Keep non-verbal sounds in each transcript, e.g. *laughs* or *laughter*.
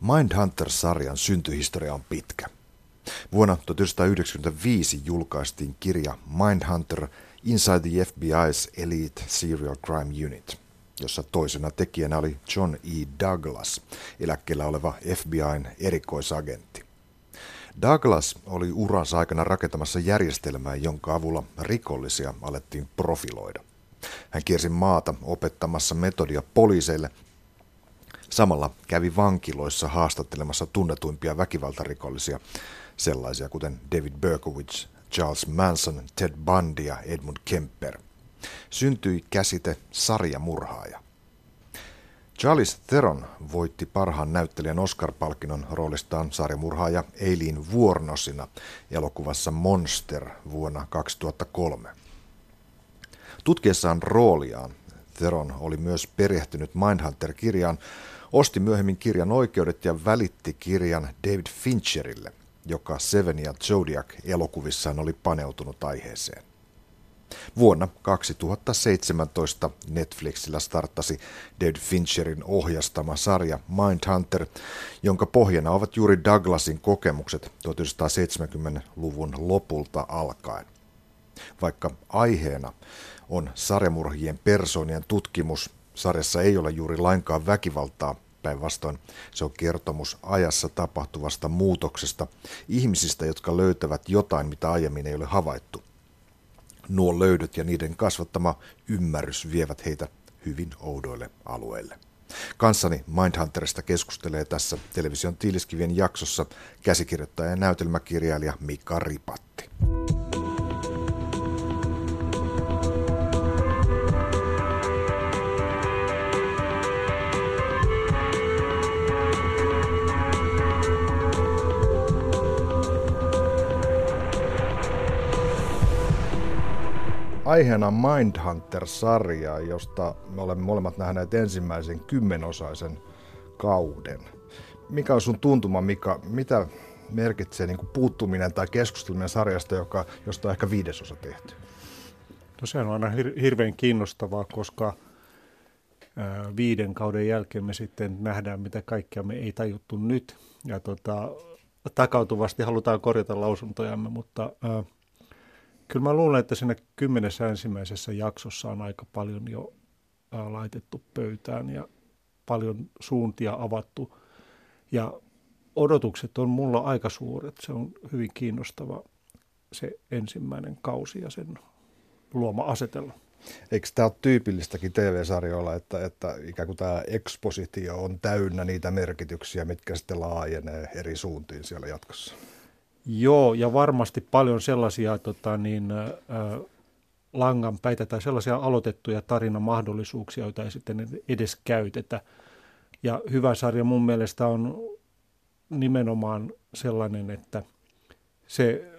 Mindhunter-sarjan syntyhistoria on pitkä. Vuonna 1995 julkaistiin kirja Mindhunter Inside the FBI's Elite Serial Crime Unit, jossa toisena tekijänä oli John E. Douglas, eläkkeellä oleva FBIn erikoisagentti. Douglas oli uransa aikana rakentamassa järjestelmää, jonka avulla rikollisia alettiin profiloida. Hän kiersi maata opettamassa metodia poliiseille Samalla kävi vankiloissa haastattelemassa tunnetuimpia väkivaltarikollisia, sellaisia kuten David Berkowitz, Charles Manson, Ted Bundy ja Edmund Kemper. Syntyi käsite sarjamurhaaja. Charles Theron voitti parhaan näyttelijän Oscar-palkinnon roolistaan sarjamurhaaja Eileen Vuornosina elokuvassa Monster vuonna 2003. Tutkiessaan rooliaan Theron oli myös perehtynyt Mindhunter-kirjaan, osti myöhemmin kirjan oikeudet ja välitti kirjan David Fincherille, joka Seven ja Zodiac elokuvissaan oli paneutunut aiheeseen. Vuonna 2017 Netflixillä starttasi David Fincherin ohjastama sarja Mindhunter, jonka pohjana ovat juuri Douglasin kokemukset 1970-luvun lopulta alkaen. Vaikka aiheena on sarjamurhien persoonien tutkimus, Sarjassa ei ole juuri lainkaan väkivaltaa, päinvastoin se on kertomus ajassa tapahtuvasta muutoksesta, ihmisistä, jotka löytävät jotain, mitä aiemmin ei ole havaittu. Nuo löydöt ja niiden kasvattama ymmärrys vievät heitä hyvin oudoille alueille. Kanssani Mindhunterista keskustelee tässä television tiiliskivien jaksossa käsikirjoittaja ja näytelmäkirjailija Mika Ripatti. Aiheena Mindhunter-sarja, josta me olemme molemmat nähneet ensimmäisen kymmenosaisen kauden. Mikä on sun tuntuma, Mika, mitä merkitsee niin kuin puuttuminen tai keskusteleminen sarjasta, joka, josta on ehkä viidesosa tehty? No se on aina hir- hirveän kiinnostavaa, koska viiden kauden jälkeen me sitten nähdään, mitä kaikkea me ei tajuttu nyt. Ja tota, takautuvasti halutaan korjata lausuntojamme, mutta ää, Kyllä mä luulen, että siinä kymmenessä ensimmäisessä jaksossa on aika paljon jo laitettu pöytään ja paljon suuntia avattu. Ja odotukset on mulla aika suuret. Se on hyvin kiinnostava se ensimmäinen kausi ja sen luoma asetella. Eikö tämä ole tyypillistäkin TV-sarjoilla, että, että ikään kuin tämä ekspositio on täynnä niitä merkityksiä, mitkä sitten laajenee eri suuntiin siellä jatkossa? Joo, ja varmasti paljon sellaisia tota, niin, äh, langanpäitä tai sellaisia aloitettuja tarinamahdollisuuksia, joita ei sitten edes käytetä. Ja hyvä sarja mun mielestä on nimenomaan sellainen, että se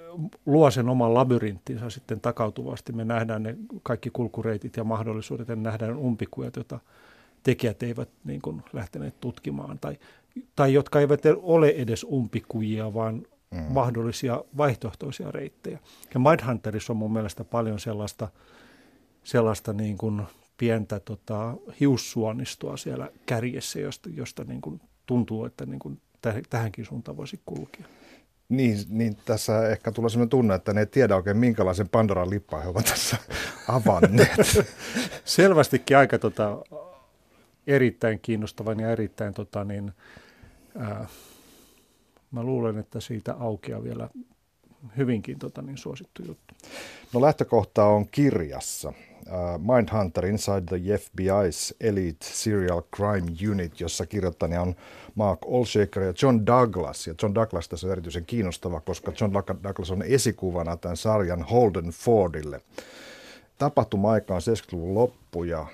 luo sen oman labyrinttinsä sitten takautuvasti. Me nähdään ne kaikki kulkureitit ja mahdollisuudet ja nähdään umpikujat, joita tekijät eivät niin kuin, lähteneet tutkimaan tai, tai jotka eivät ole edes umpikujia, vaan mm. mahdollisia vaihtoehtoisia reittejä. Ja Mindhunterissa on mun mielestä paljon sellaista, sellaista niin kuin pientä tota, hiussuonistoa siellä kärjessä, josta, josta niin kuin tuntuu, että niin kuin tähänkin suuntaan voisi kulkea. Niin, niin tässä ehkä tulee sellainen tunne, että ne ei tiedä oikein minkälaisen Pandoran lippaan he ovat tässä *laughs* avanneet. *laughs* Selvästikin aika tota, erittäin kiinnostavan ja erittäin tota, niin, ää, mä luulen, että siitä aukeaa vielä hyvinkin tota, niin suosittu juttu. No lähtökohta on kirjassa. Uh, Mindhunter Inside the FBI's Elite Serial Crime Unit, jossa kirjoittajana on Mark Olshaker ja John Douglas. Ja John Douglas tässä on erityisen kiinnostava, koska John Douglas on esikuvana tämän sarjan Holden Fordille. Tapahtuma-aika on 70-luvun loppu ja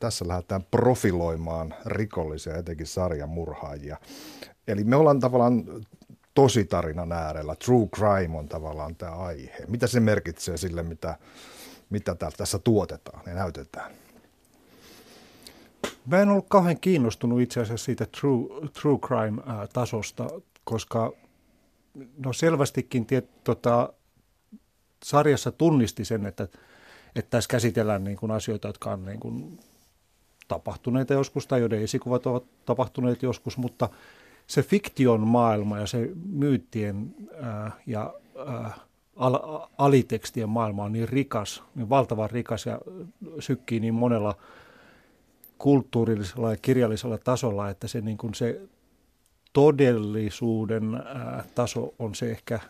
tässä lähdetään profiloimaan rikollisia, etenkin sarjamurhaajia. Eli me ollaan tavallaan tositarinan äärellä. True crime on tavallaan tämä aihe. Mitä se merkitsee sille, mitä, mitä tässä tuotetaan ja näytetään? Mä en ollut kauhean kiinnostunut itse asiassa siitä true, true crime-tasosta, koska no selvästikin tiet, tota, sarjassa tunnisti sen, että, että tässä käsitellään niin kuin asioita, jotka on niin kuin tapahtuneita joskus tai joiden esikuvat ovat tapahtuneet joskus, mutta – se fiktion maailma ja se myyttien ää, ja ää, al, alitekstien maailma on niin rikas, niin valtavan rikas ja sykkii niin monella kulttuurillisella ja kirjallisella tasolla, että se, niin kuin se todellisuuden ää, taso on se ehkä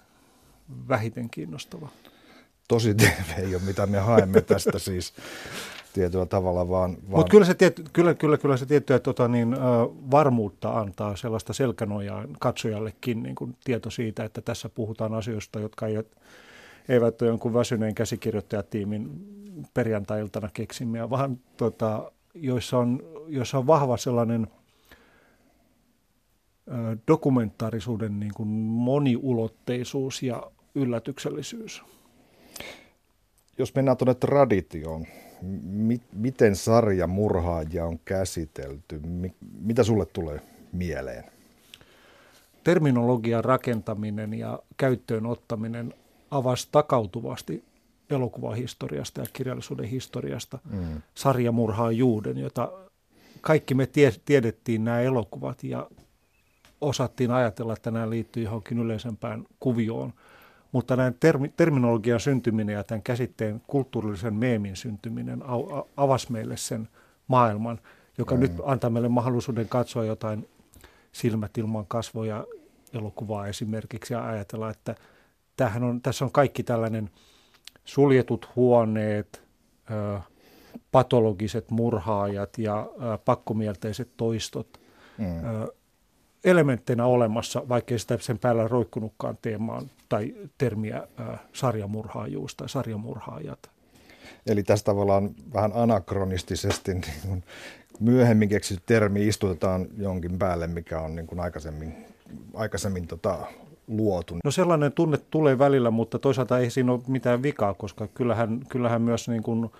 vähiten kiinnostava. Tosi *laughs* TV ei ole, mitä me haemme tästä siis tietyllä tavalla, vaan... vaan... Mutta kyllä se, tiet, kyllä, kyllä, kyllä se tiettyä tota, niin, ä, varmuutta antaa sellaista selkänojaa katsojallekin niin kuin tieto siitä, että tässä puhutaan asioista, jotka eivät, eivät ole jonkun väsyneen käsikirjoittajatiimin perjantai-iltana keksimiä, vaan tota, joissa, on, joissa on vahva sellainen – dokumentaarisuuden niin kuin moniulotteisuus ja yllätyksellisyys. Jos mennään tuonne traditioon, mi- miten sarja murhaajia on käsitelty? Mi- mitä sulle tulee mieleen? Terminologian rakentaminen ja käyttöön ottaminen avasi takautuvasti elokuvahistoriasta ja kirjallisuuden historiasta mm. sarjamurhaajuuden, jota kaikki me tie- tiedettiin nämä elokuvat ja osattiin ajatella, että nämä liittyy johonkin yleisempään kuvioon. Mutta näin termi, terminologian syntyminen ja tämän käsitteen kulttuurillisen meemin syntyminen avasi meille sen maailman, joka mm. nyt antaa meille mahdollisuuden katsoa jotain silmät ilman kasvoja elokuvaa esimerkiksi ja ajatella, että tämähän on, tässä on kaikki tällainen suljetut huoneet, ö, patologiset murhaajat ja ö, pakkomielteiset toistot. Mm. Ö, elementteinä olemassa, vaikkei sitä sen päällä roikkunutkaan teemaan tai termiä ää, sarjamurhaajuus tai sarjamurhaajat. Eli tästä tavallaan vähän anakronistisesti *laughs* niin myöhemmin keksitty termi istutetaan jonkin päälle, mikä on niin kuin aikaisemmin, aikaisemmin tota, luotu. No sellainen tunne tulee välillä, mutta toisaalta ei siinä ole mitään vikaa, koska kyllähän, kyllähän myös niin kuin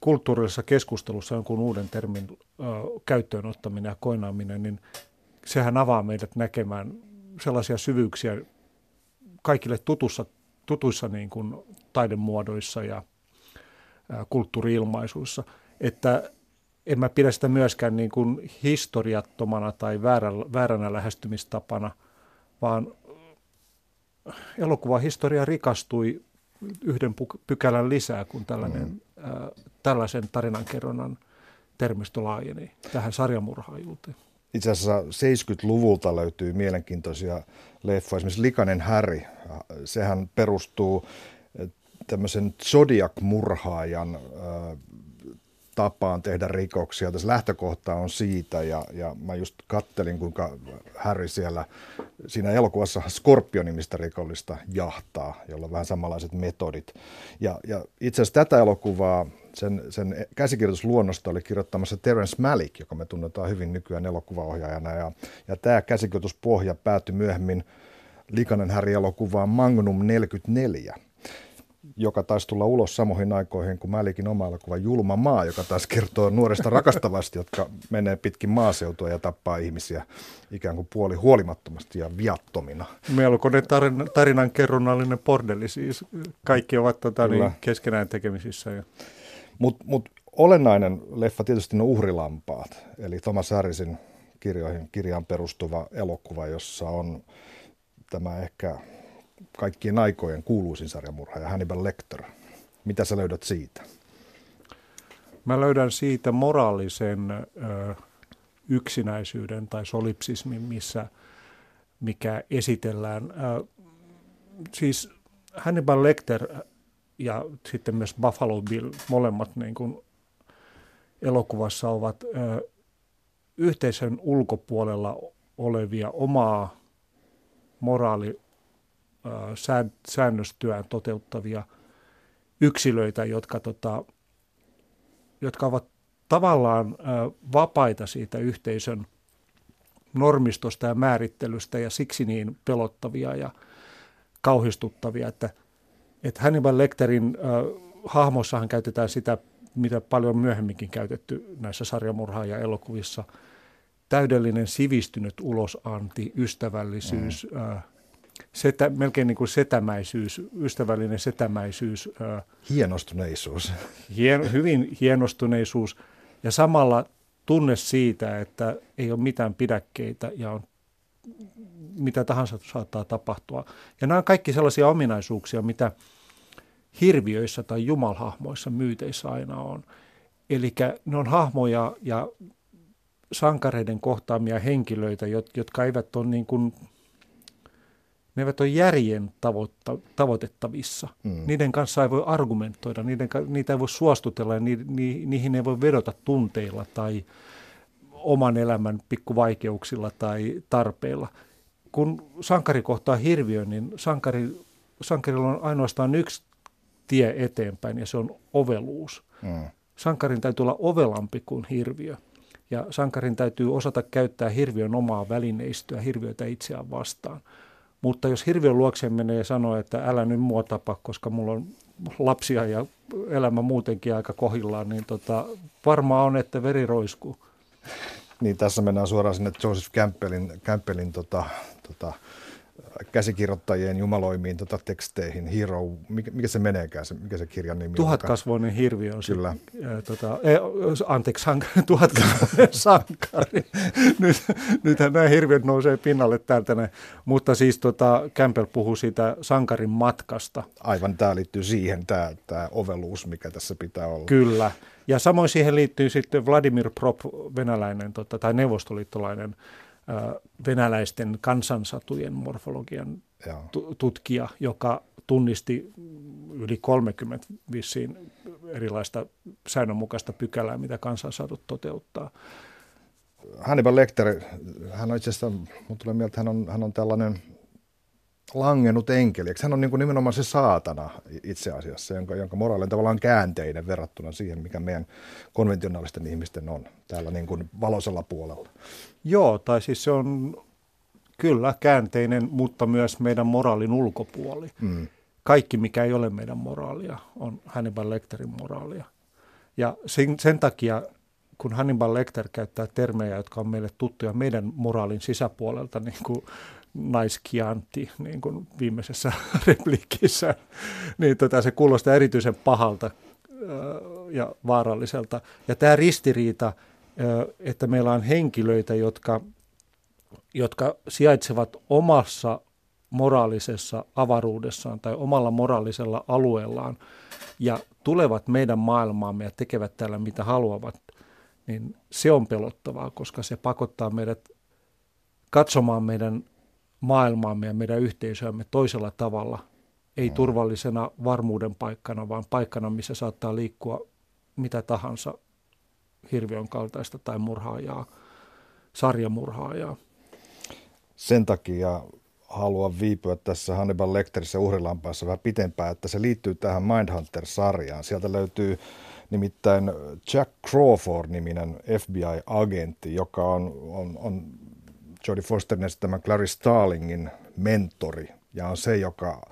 kulttuurillisessa keskustelussa jonkun uuden termin ö, käyttöön ottaminen ja koinaaminen, niin sehän avaa meidät näkemään sellaisia syvyyksiä kaikille tutussa, tutuissa niin kuin taidemuodoissa ja kulttuuriilmaisuissa, että en mä pidä sitä myöskään niin kuin historiattomana tai vääränä, vääränä lähestymistapana, vaan elokuvahistoria rikastui yhden pykälän lisää, kun tällainen, mm. ää, tällaisen tarinankerronnan termistö laajeni tähän sarjamurhaajuuteen. Itse asiassa 70-luvulta löytyy mielenkiintoisia leffoja. Esimerkiksi Likanen Häri, sehän perustuu eh, tämmöisen Zodiac-murhaajan äh, tapaan tehdä rikoksia. Tässä lähtökohta on siitä, ja, ja mä just kattelin, kuinka Harry siellä siinä elokuvassa Scorpio-nimistä rikollista jahtaa, jolla on vähän samanlaiset metodit. Ja, ja itse asiassa tätä elokuvaa, sen, sen käsikirjoitusluonnosta oli kirjoittamassa Terence Malick, joka me tunnetaan hyvin nykyään elokuvaohjaajana, ja, ja tämä käsikirjoituspohja päätyi myöhemmin Likanen Häri-elokuvaan Magnum 44 – joka taisi tulla ulos samoihin aikoihin kuin Mälikin oma elokuva Julma maa, joka taas kertoo nuoresta rakastavasti, jotka menee pitkin maaseutua ja tappaa ihmisiä ikään kuin puoli huolimattomasti ja viattomina. Melkoinen tarin, tarinan kerronnallinen bordelli siis. Kaikki ovat tota, niin, keskenään tekemisissä. Ja... Mutta mut, olennainen leffa tietysti ne uhrilampaat, eli Thomas Harrisin kirjoihin, kirjaan perustuva elokuva, jossa on tämä ehkä kaikkien aikojen kuuluisin sarjamurhaaja Hannibal Lecter. Mitä sä löydät siitä? Mä löydän siitä moraalisen ö, yksinäisyyden tai solipsismin, missä, mikä esitellään. Ö, siis Hannibal Lecter ja sitten myös Buffalo Bill, molemmat niin kuin elokuvassa ovat ö, yhteisön ulkopuolella olevia omaa moraali säännöstyään toteuttavia yksilöitä, jotka, tota, jotka ovat tavallaan vapaita siitä yhteisön normistosta ja määrittelystä ja siksi niin pelottavia ja kauhistuttavia, että, että Hannibal Lecterin äh, hahmossahan käytetään sitä, mitä paljon myöhemminkin käytetty näissä sarjamurhaaja elokuvissa, täydellinen sivistynyt ulosanti, ystävällisyys, mm. äh, setä, melkein niin kuin setämäisyys, ystävällinen setämäisyys. Hienostuneisuus. Hien, hyvin hienostuneisuus ja samalla tunne siitä, että ei ole mitään pidäkkeitä ja on mitä tahansa saattaa tapahtua. Ja nämä on kaikki sellaisia ominaisuuksia, mitä hirviöissä tai jumalhahmoissa myyteissä aina on. Eli ne on hahmoja ja sankareiden kohtaamia henkilöitä, jotka eivät ole niin kuin, ne eivät ole järjen tavoitta, tavoitettavissa. Mm. Niiden kanssa ei voi argumentoida, niiden, niitä ei voi suostutella ja ni, ni, niihin ei voi vedota tunteilla tai oman elämän pikkuvaikeuksilla tai tarpeilla. Kun sankari kohtaa hirviön, niin sankari, sankarilla on ainoastaan yksi tie eteenpäin ja se on oveluus. Mm. Sankarin täytyy olla ovelampi kuin hirviö. Ja sankarin täytyy osata käyttää hirviön omaa välineistöä hirviötä itseään vastaan. Mutta jos hirviön luokseen menee ja sanoo, että älä nyt mua tapa, koska mulla on lapsia ja elämä muutenkin aika kohillaan, niin tota, varmaan on, että veri roiskuu. Niin tässä mennään suoraan sinne Joseph Campbellin, Campbellin tota, tota, käsikirjoittajien jumaloimiin tota, teksteihin, Hero, mikä, mikä se meneekään, se, mikä se kirjan nimi Tuhatkasvoinen on? hirviö on Kyllä. Se, ää, tota, e, anteeksi, sankari, *laughs* tuhatkasvoinen *laughs* sankari. Nyt, nythän nämä hirviöt nousee pinnalle täältä. Ne. Mutta siis tota, Campbell puhuu siitä sankarin matkasta. Aivan, tämä liittyy siihen, tämä, tämä oveluus, mikä tässä pitää olla. Kyllä. Ja samoin siihen liittyy sitten Vladimir Prop, venäläinen tota, tai neuvostoliittolainen venäläisten kansansatujen morfologian tutkija, joka tunnisti yli 30 vissiin erilaista säännönmukaista pykälää, mitä kansansatut toteuttaa. Hannibal Lecter, hän on itse asiassa, mun tulee mieltä, hän on, hän on tällainen langennut enkeli. Eikö hän on niin kuin nimenomaan se saatana itse asiassa, jonka, jonka moraali on tavallaan käänteinen verrattuna siihen, mikä meidän konventionaalisten ihmisten on täällä niin kuin valoisella puolella. Joo, tai siis se on kyllä käänteinen, mutta myös meidän moraalin ulkopuoli. Mm. Kaikki, mikä ei ole meidän moraalia, on Hannibal Lecterin moraalia. Ja sen, sen takia, kun Hannibal Lecter käyttää termejä, jotka on meille tuttuja meidän moraalin sisäpuolelta, niin kuin naiskiantti niin kuin viimeisessä *laughs* repliikissä, niin tota, se kuulostaa erityisen pahalta ja vaaralliselta. Ja tämä ristiriita, että meillä on henkilöitä, jotka, jotka sijaitsevat omassa moraalisessa avaruudessaan tai omalla moraalisella alueellaan ja tulevat meidän maailmaamme ja tekevät täällä mitä haluavat, niin se on pelottavaa, koska se pakottaa meidät katsomaan meidän maailmaamme ja meidän yhteisöämme toisella tavalla, ei mm. turvallisena varmuuden paikkana, vaan paikkana, missä saattaa liikkua mitä tahansa hirviön kaltaista tai murhaajaa, sarjamurhaajaa. Sen takia haluan viipyä tässä Hannibal Lecterissä uhrilampaassa vähän pitempään, että se liittyy tähän Mindhunter-sarjaan. Sieltä löytyy nimittäin Jack Crawford-niminen FBI-agentti, joka on, on, on Jodie Fosterin esittämä Clarice Starlingin mentori ja on se, joka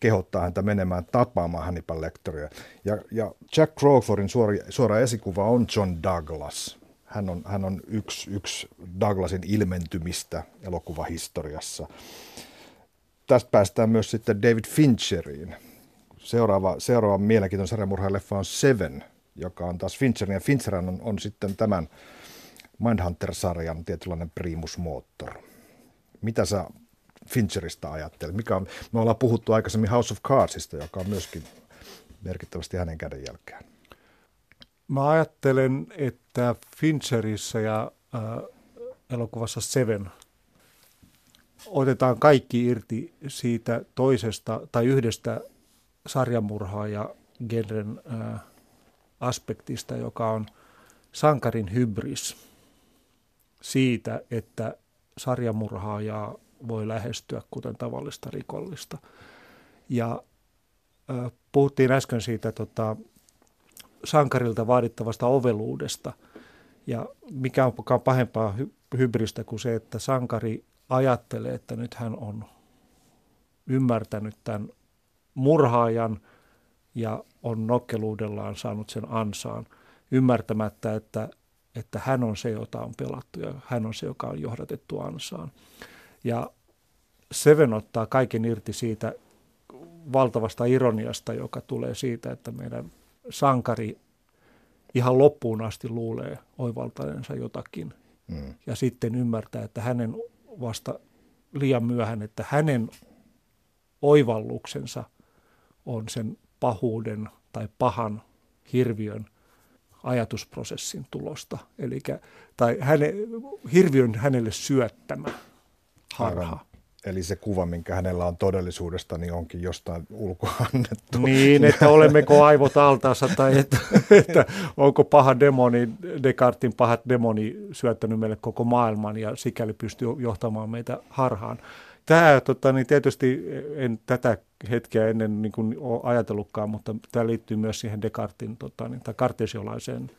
kehottaa häntä menemään tapaamaan Hannibal Lecteria. Ja, ja Jack Crawfordin suora, suora esikuva on John Douglas. Hän on, hän on yksi, yksi Douglasin ilmentymistä elokuvahistoriassa. Tästä päästään myös sitten David Fincheriin. Seuraava, seuraava mielenkiintoinen sarjamurhaajaleffa on Seven, joka on taas Fincherin. Ja Fincher on, on sitten tämän Mindhunter-sarjan tietynlainen primus motor. Mitä sä Fincheristä ajattelet? Mikä on, me ollaan puhuttu aikaisemmin House of Cardsista, joka on myöskin merkittävästi hänen kädenjälkeen. Mä ajattelen, että Fincherissä ja äh, elokuvassa Seven otetaan kaikki irti siitä toisesta tai yhdestä sarjamurhaa ja genren äh, aspektista, joka on sankarin hybris siitä, että sarjamurhaajaa voi lähestyä kuten tavallista rikollista. Ja äh, puhuttiin äsken siitä tota, sankarilta vaadittavasta oveluudesta. Ja mikä on pahempaa hy- hybristä kuin se, että sankari ajattelee, että nyt hän on ymmärtänyt tämän murhaajan ja on nokkeluudellaan saanut sen ansaan, ymmärtämättä, että että hän on se, jota on pelattu ja hän on se, joka on johdatettu ansaan. Ja Seven ottaa kaiken irti siitä valtavasta ironiasta, joka tulee siitä, että meidän sankari ihan loppuun asti luulee oivaltaensa jotakin mm. ja sitten ymmärtää, että hänen vasta liian myöhään, että hänen oivalluksensa on sen pahuuden tai pahan hirviön ajatusprosessin tulosta. Eli, tai häne, hirviön hänelle syöttämä harha. Aivan. Eli se kuva, minkä hänellä on todellisuudesta, niin onkin jostain ulkoa *laughs* annettu. Niin, että olemmeko aivot altaassa tai että, *laughs* että onko paha demoni, Descartin pahat demoni syöttänyt meille koko maailman ja sikäli pystyy johtamaan meitä harhaan. Tämä tota, niin tietysti en tätä hetkeä ennen niin kuin ole ajatellutkaan, mutta tämä liittyy myös siihen Descartin tota, niin, tai kartesiolaiseen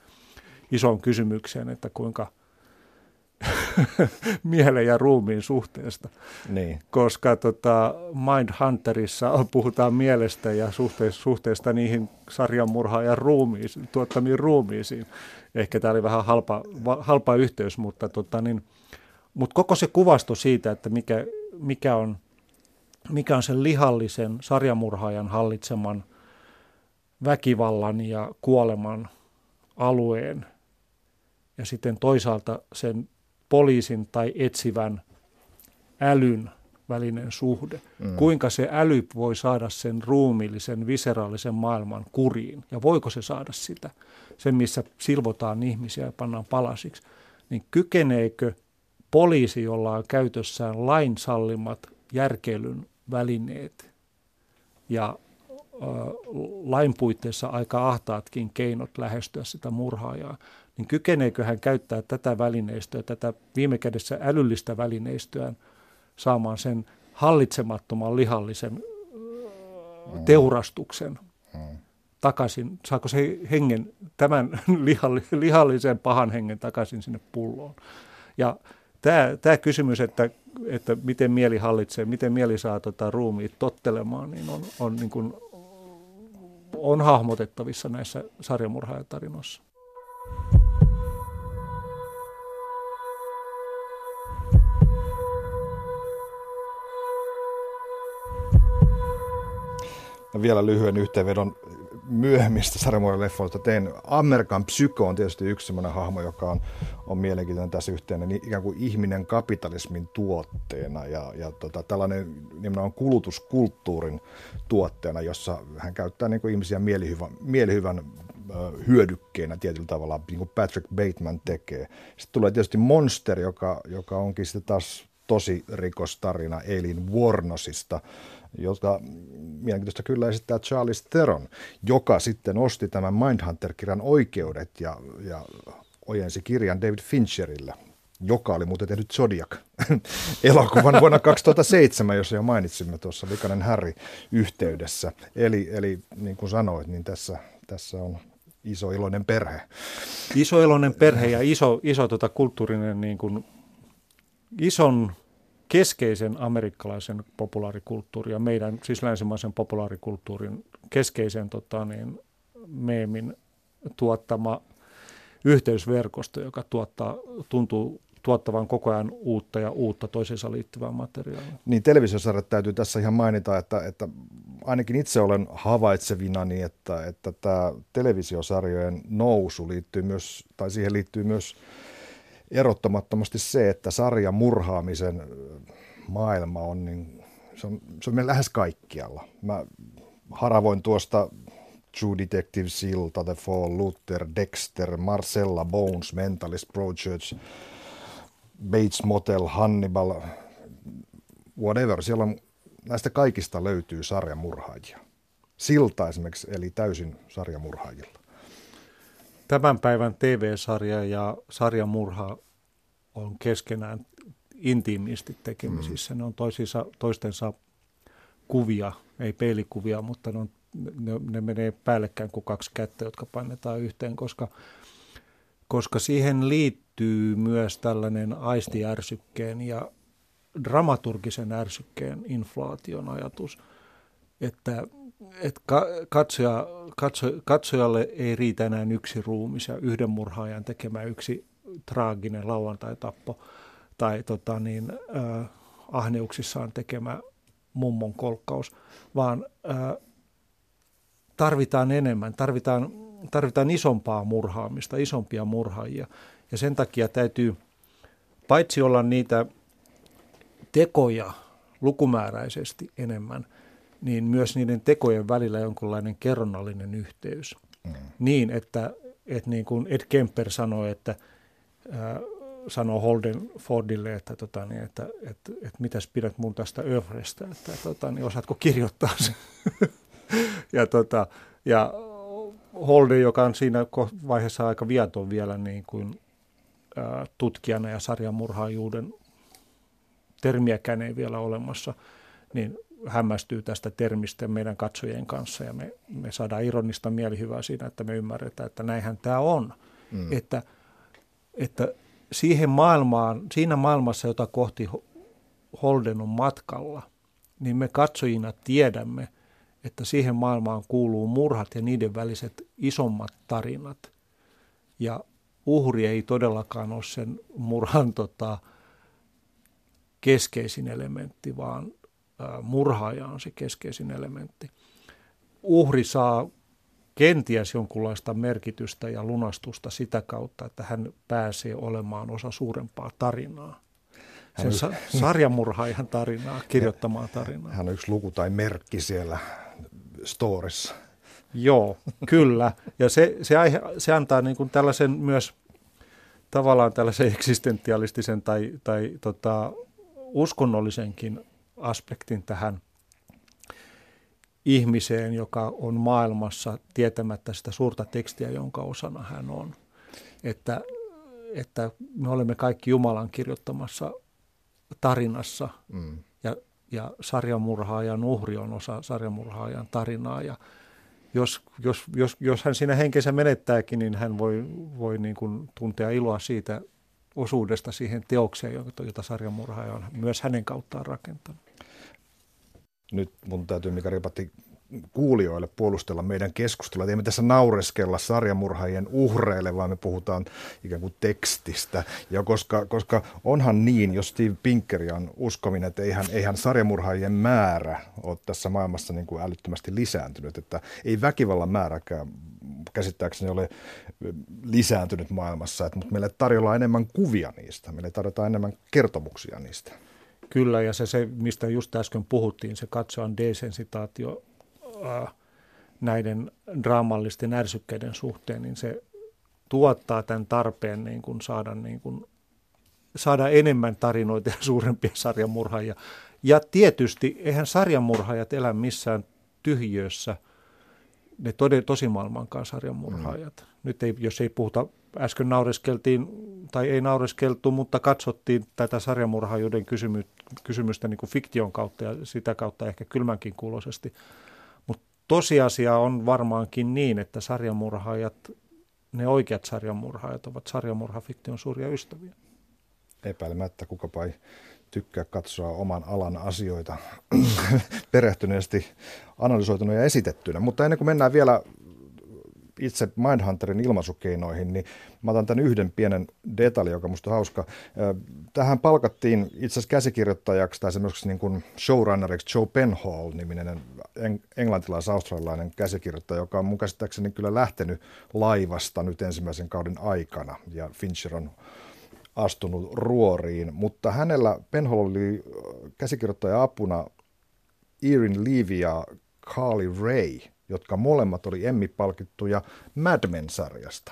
isoon kysymykseen, että kuinka *laughs* – mielen ja ruumiin suhteesta. Niin. Koska tota, Mindhunterissa puhutaan mielestä ja suhteesta, suhteesta niihin sarjanmurhaajan ruumiisiin, tuottamiin ruumiisiin. Ehkä tämä oli vähän halpa, halpa yhteys, mutta, tota, niin, mutta koko se kuvasto siitä, että mikä, mikä, on, mikä on sen lihallisen sarjamurhaajan hallitseman väkivallan ja kuoleman alueen ja sitten toisaalta sen poliisin tai etsivän älyn välinen suhde. Mm. Kuinka se äly voi saada sen ruumiillisen, viseraalisen maailman kuriin ja voiko se saada sitä, sen missä silvotaan ihmisiä ja pannaan palasiksi, niin kykeneekö poliisi, jolla on käytössään lain sallimat järkeilyn välineet ja ö, lain puitteissa aika ahtaatkin keinot lähestyä sitä murhaajaa, niin kykeneekö hän käyttää tätä välineistöä, tätä viime kädessä älyllistä välineistöä saamaan sen hallitsemattoman lihallisen mm. teurastuksen mm. takaisin, saako se hengen, tämän *laughs* lihallisen pahan hengen takaisin sinne pulloon. Ja tämä, tämä kysymys, että, että miten mieli hallitsee, miten mieli saa tota ruumiit tottelemaan, niin on, on, niin kuin, on hahmotettavissa näissä sarjamurhaajatarinoissa. vielä lyhyen yhteenvedon myöhemmistä sarjamuodon leffoista tein. Amerikan Psyko on tietysti yksi sellainen hahmo, joka on, on mielenkiintoinen tässä yhteen, niin ikään kuin ihminen kapitalismin tuotteena ja, ja tota, tällainen nimenomaan kulutuskulttuurin tuotteena, jossa hän käyttää niin kuin ihmisiä mielihyvän, mielihyvän hyödykkeenä tietyllä tavalla, niin kuin Patrick Bateman tekee. Sitten tulee tietysti Monster, joka, joka onkin sitten taas tosi rikostarina Eileen Warnosista, jota mielenkiintoista kyllä esittää Charles Theron, joka sitten osti tämän Mindhunter-kirjan oikeudet ja, ja ojensi kirjan David Fincherille, joka oli muuten tehnyt Zodiac *laughs* elokuvan vuonna 2007, jos jo mainitsimme tuossa Vikanen Harry yhteydessä. Eli, eli niin kuin sanoit, niin tässä, tässä on iso iloinen perhe. Iso iloinen perhe ja iso, iso tota kulttuurinen, niin kuin, ison keskeisen amerikkalaisen populaarikulttuurin ja meidän, siis länsimaisen populaarikulttuurin keskeisen tota, niin, meemin tuottama yhteysverkosto, joka tuottaa, tuntuu tuottavan koko ajan uutta ja uutta toisiinsa liittyvää materiaalia. Niin televisiosarjat täytyy tässä ihan mainita, että, että ainakin itse olen havaitsevinani, että, että tämä televisiosarjojen nousu liittyy myös, tai siihen liittyy myös erottamattomasti se, että sarjan murhaamisen maailma on, niin, se on, se on lähes kaikkialla. Mä haravoin tuosta True Detective, Silta, The Fall, Luther, Dexter, Marcella, Bones, Mentalist, Broadchurch, Bates Motel, Hannibal, whatever. Siellä on, näistä kaikista löytyy sarjamurhaajia. Silta esimerkiksi, eli täysin sarjamurhaajilla tämän päivän TV-sarja ja sarjamurha on keskenään intiimisti tekemisissä. Mm. Ne on toisissa, toistensa kuvia, ei peilikuvia, mutta ne, on, ne, ne menee päällekkäin kuin kaksi kättä, jotka painetaan yhteen, koska, koska siihen liittyy myös tällainen aistiärsykkeen ja dramaturgisen ärsykkeen inflaation ajatus, että että katsoja, katso, katsojalle ei riitä enää yksi ruumis ja yhden murhaajan tekemä yksi traaginen lauantai-tappo tai tota niin, äh, ahneuksissaan tekemä mummon kolkkaus, vaan äh, tarvitaan enemmän, tarvitaan, tarvitaan isompaa murhaamista, isompia murhaajia. Ja sen takia täytyy paitsi olla niitä tekoja lukumääräisesti enemmän, niin myös niiden tekojen välillä jonkunlainen kerronnallinen yhteys. Mm. Niin, että, että niin kuin Ed Kemper sanoi, että äh, sanoo Holden Fordille, että, tota, niin, että, että, että, mitäs pidät mun tästä Övrestä, että tota, niin, osaatko kirjoittaa sen. *laughs* ja, tota, ja Holden, joka on siinä vaiheessa aika viaton vielä niin kuin, ää, tutkijana ja sarjamurhaajuuden termiäkään ei vielä olemassa, niin hämmästyy tästä termistä meidän katsojien kanssa ja me, me saadaan ironista mielihyvää siinä, että me ymmärretään, että näinhän tämä on. Mm. Että, että siihen maailmaan, siinä maailmassa, jota kohti Holden on matkalla, niin me katsojina tiedämme, että siihen maailmaan kuuluu murhat ja niiden väliset isommat tarinat. Ja uhri ei todellakaan ole sen murhan tota, keskeisin elementti, vaan murhaaja on se keskeisin elementti. Uhri saa kenties jonkunlaista merkitystä ja lunastusta sitä kautta, että hän pääsee olemaan osa suurempaa tarinaa. Sen sa- sarjamurhaajan tarinaa, *laughs* kirjoittamaan tarinaa. Hän on yksi luku tai merkki siellä storissa. Joo, kyllä. Ja se, se, aihe, se antaa niin kuin tällaisen myös tavallaan tällaisen *laughs* eksistentialistisen tai, tai tota, uskonnollisenkin aspektin tähän ihmiseen, joka on maailmassa tietämättä sitä suurta tekstiä, jonka osana hän on. Että, että me olemme kaikki Jumalan kirjoittamassa tarinassa mm. ja, ja sarjamurhaajan uhri on osa sarjamurhaajan tarinaa ja jos, jos, jos, jos hän siinä henkensä menettääkin, niin hän voi, voi niin kuin tuntea iloa siitä osuudesta siihen teokseen, jota sarjamurhaaja on myös hänen kauttaan rakentanut. Nyt mun täytyy Mika Ripatti kuulijoille puolustella meidän keskustelua. Ei me tässä naureskella sarjamurhaajien uhreille, vaan me puhutaan ikään kuin tekstistä. Ja koska, koska onhan niin, jos Steve Pinkeri on uskominen, että eihän, eihän sarjamurhaajien määrä ole tässä maailmassa niin kuin älyttömästi lisääntynyt. Että ei väkivallan määräkään käsittääkseni ole lisääntynyt maailmassa, että, mutta meille tarjolla enemmän kuvia niistä, meille tarjotaan enemmän kertomuksia niistä. Kyllä, ja se, se mistä just äsken puhuttiin, se katsoan desensitaatio äh, näiden draamallisten ärsykkeiden suhteen, niin se tuottaa tämän tarpeen niin kuin saada, niin kuin, saada enemmän tarinoita ja suurempia sarjamurhaajia. Ja tietysti eihän sarjamurhaajat elä missään tyhjössä, ne tode, tosimaailmankaan sarjamurhaajat. Mm. Nyt ei, jos ei puhuta, äsken naureskeltiin, tai ei naureskeltu, mutta katsottiin tätä sarjamurhaajuuden kysymy, kysymystä niin kuin fiktion kautta ja sitä kautta ehkä kylmänkin kuuloisesti tosiasia on varmaankin niin, että sarjamurhaajat, ne oikeat sarjamurhaajat ovat sarjamurhafiktion suuria ystäviä. Epäilemättä kukapa ei tykkää katsoa oman alan asioita *clears throat* perehtyneesti analysoituna ja esitettynä. Mutta ennen kuin mennään vielä itse Mindhunterin ilmaisukeinoihin, niin mä otan tämän yhden pienen detaljin, joka musta on hauska. Tähän palkattiin itse asiassa käsikirjoittajaksi tai semmoiseksi niin kuin showrunneriksi Joe Penhall-niminen englantilais-australialainen käsikirjoittaja, joka on mun käsittääkseni kyllä lähtenyt laivasta nyt ensimmäisen kauden aikana, ja Fincher on astunut ruoriin, mutta hänellä Penhall oli käsikirjoittaja apuna Erin Levy ja Carly Ray – jotka molemmat oli Emmy-palkittuja Mad Men-sarjasta.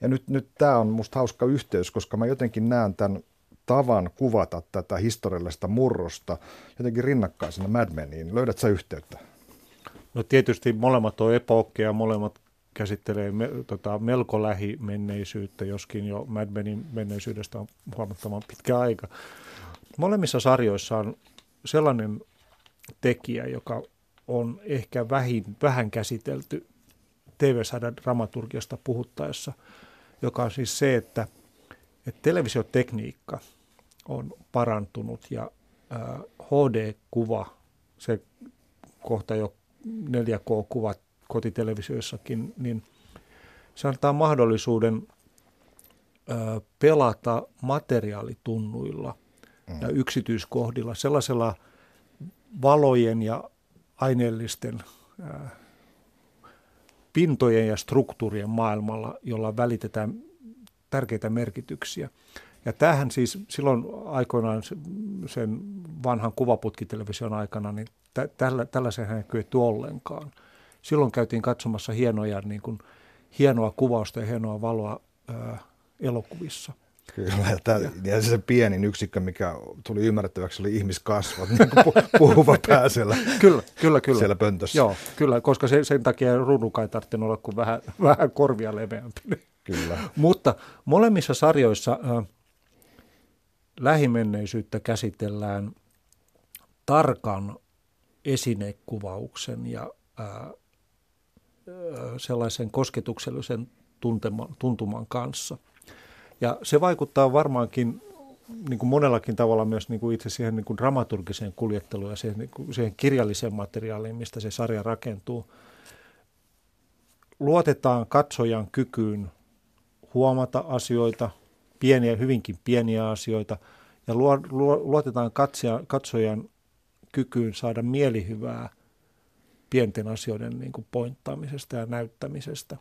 Ja nyt, nyt tämä on musta hauska yhteys, koska mä jotenkin näen tämän tavan kuvata tätä historiallista murrosta jotenkin rinnakkaisena Mad Meniin. Löydät sä yhteyttä? No tietysti molemmat on epookkeja, molemmat käsittelee me, tota, melko lähimenneisyyttä, joskin jo Mad Menin menneisyydestä on huomattavan pitkä aika. Molemmissa sarjoissa on sellainen tekijä, joka on ehkä vähin, vähän käsitelty TV-sarjan dramaturgiasta puhuttaessa, joka on siis se, että, että televisiotekniikka on parantunut ja äh, HD-kuva, se kohta jo 4K-kuvat kotitelevisioissakin, niin se antaa mahdollisuuden äh, pelata materiaalitunnuilla mm. ja yksityiskohdilla sellaisella valojen ja aineellisten pintojen ja struktuurien maailmalla, jolla välitetään tärkeitä merkityksiä. Ja tähän siis silloin aikoinaan sen vanhan kuvaputkitelevision aikana, niin tä, tällä, tällaisen ei kyetty ollenkaan. Silloin käytiin katsomassa hienoja, niin kuin, hienoa kuvausta ja hienoa valoa ää, elokuvissa. Kyllä, ja, tämä, ja se pienin yksikkö, mikä tuli ymmärrettäväksi, oli ihmiskasvot, *laughs* niin kuin puhuva pää siellä, kyllä, kyllä, kyllä. siellä pöntössä. Joo, kyllä, koska se, sen takia ruudunkaan ei tarvitse olla kuin vähän, vähän korvia leveämpi. Kyllä. Mutta molemmissa sarjoissa äh, lähimenneisyyttä käsitellään tarkan esinekuvauksen ja äh, sellaisen kosketuksellisen tunteman, tuntuman kanssa. Ja se vaikuttaa varmaankin niin kuin monellakin tavalla myös niin kuin itse siihen niin kuin dramaturgiseen kuljetteluun ja siihen, niin kuin, siihen kirjalliseen materiaaliin, mistä se sarja rakentuu. Luotetaan katsojan kykyyn huomata asioita, pieniä, hyvinkin pieniä asioita, ja luotetaan katsojan, kykyyn saada mielihyvää pienten asioiden niin kuin pointtaamisesta ja näyttämisestä.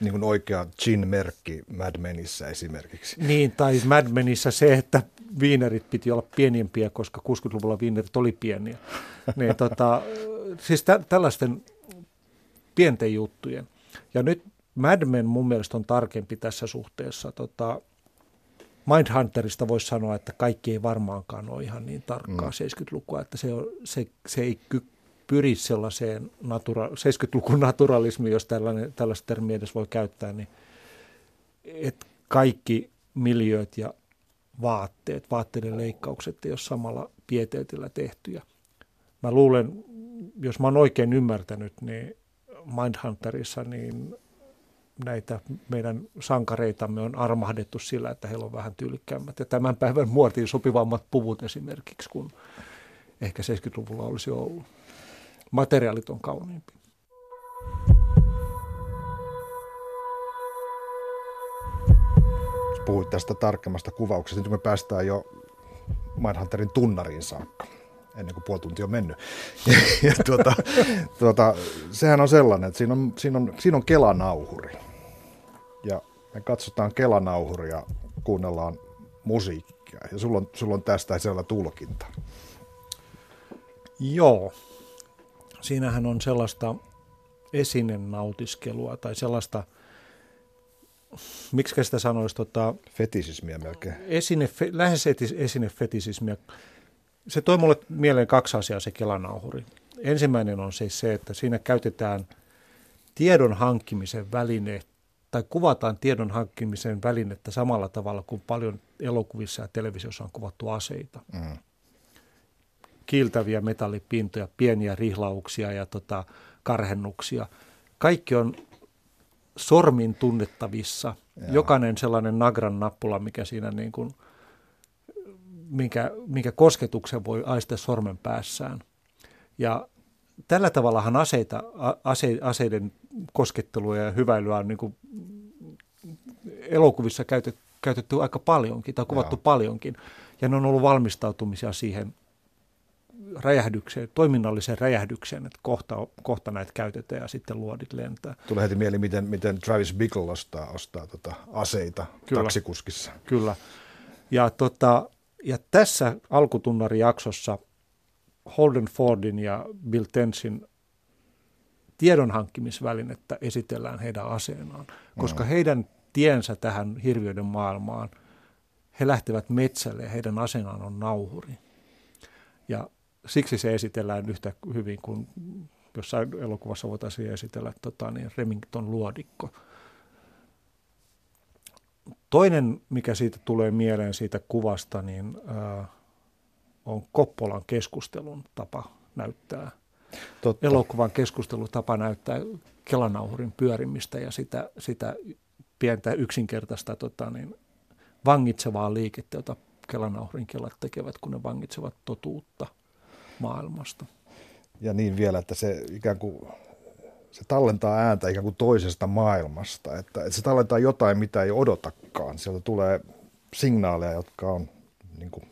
Niin kuin oikea Gin-merkki Mad Menissä esimerkiksi. Niin, tai Mad Menissä se, että viinerit piti olla pienimpiä, koska 60-luvulla viinerit oli pieniä. niin, *laughs* tota, siis tä- tällaisten pienten juttujen. Ja nyt Mad Men mun mielestä on tarkempi tässä suhteessa. Tota, Mindhunterista voisi sanoa, että kaikki ei varmaankaan ole ihan niin tarkkaa mm. 70-lukua, että se, on, se, se ei ky, pyri sellaiseen natura, 70-lukun naturalismiin, jos tällainen, tällaista termiä edes voi käyttää, niin että kaikki miljööt ja vaatteet, vaatteiden leikkaukset ei ole samalla pieteetillä tehtyjä. Mä luulen, jos mä oon oikein ymmärtänyt, niin Mindhunterissa niin näitä meidän sankareitamme on armahdettu sillä, että heillä on vähän tyylikkäämmät ja tämän päivän muotiin sopivammat puvut esimerkiksi kuin ehkä 70-luvulla olisi ollut. Materiaalit on kauniimpi. Puhuit tästä tarkemmasta kuvauksesta, nyt me päästään jo Mindhunterin tunnariin saakka ennen kuin puoli tuntia on mennyt. Ja, ja tuota, tuota, sehän on sellainen, että siinä on, siinä on, siinä on kelanauhuri. Ja me katsotaan kelanauhuria, kuunnellaan musiikkia. Ja sulla on, sulla on tästä sellainen tulkinta. Joo. Siinähän on sellaista esinenautiskelua tai sellaista, miksi sitä sanoisi? Tota, fetisismiä melkein. Esine, fe, lähes esinefetisismiä se toi mulle mieleen kaksi asiaa se kelanauhuri. Ensimmäinen on siis se, että siinä käytetään tiedon hankkimisen väline tai kuvataan tiedon hankkimisen välinettä samalla tavalla kuin paljon elokuvissa ja televisiossa on kuvattu aseita. Mm. Kiiltäviä metallipintoja, pieniä rihlauksia ja tota, karhennuksia. Kaikki on sormin tunnettavissa. Joo. Jokainen sellainen nagran nappula, mikä siinä niin kuin – minkä, minkä kosketuksen voi aistia sormen päässään. Ja tällä tavallahan aseita, ase, aseiden koskettelua ja hyväilyä on niin kuin elokuvissa käytetty, käytetty aika paljonkin tai kuvattu Jaa. paljonkin. Ja ne on ollut valmistautumisia siihen räjähdykseen, toiminnalliseen räjähdykseen, että kohta, kohta näitä käytetään ja sitten luodit lentää. Tulee heti mieli, miten, miten Travis Bickle ostaa, ostaa tota aseita Kyllä. taksikuskissa. Kyllä. Ja tota, ja tässä alkutunnarijaksossa Holden Fordin ja Bill Tensin tiedonhankkimisvälinettä esitellään heidän aseenaan, koska mm. heidän tiensä tähän hirviöiden maailmaan, he lähtevät metsälle ja heidän aseenaan on nauhuri. Ja siksi se esitellään yhtä hyvin kuin jossain elokuvassa voitaisiin esitellä tota, niin Remington luodikko – Toinen, mikä siitä tulee mieleen siitä kuvasta, niin äh, on Koppolan keskustelun tapa näyttää. Totta. Elokuvan keskustelutapa näyttää kelanauhurin pyörimistä ja sitä, sitä pientä yksinkertaista tota, niin, vangitsevaa liikettä, jota kelanauhurin kelat tekevät, kun ne vangitsevat totuutta maailmasta. Ja niin vielä, että se ikään kuin se tallentaa ääntä ikään kuin toisesta maailmasta. Että, että se tallentaa jotain, mitä ei odotakaan. Sieltä tulee signaaleja, jotka on niin kuin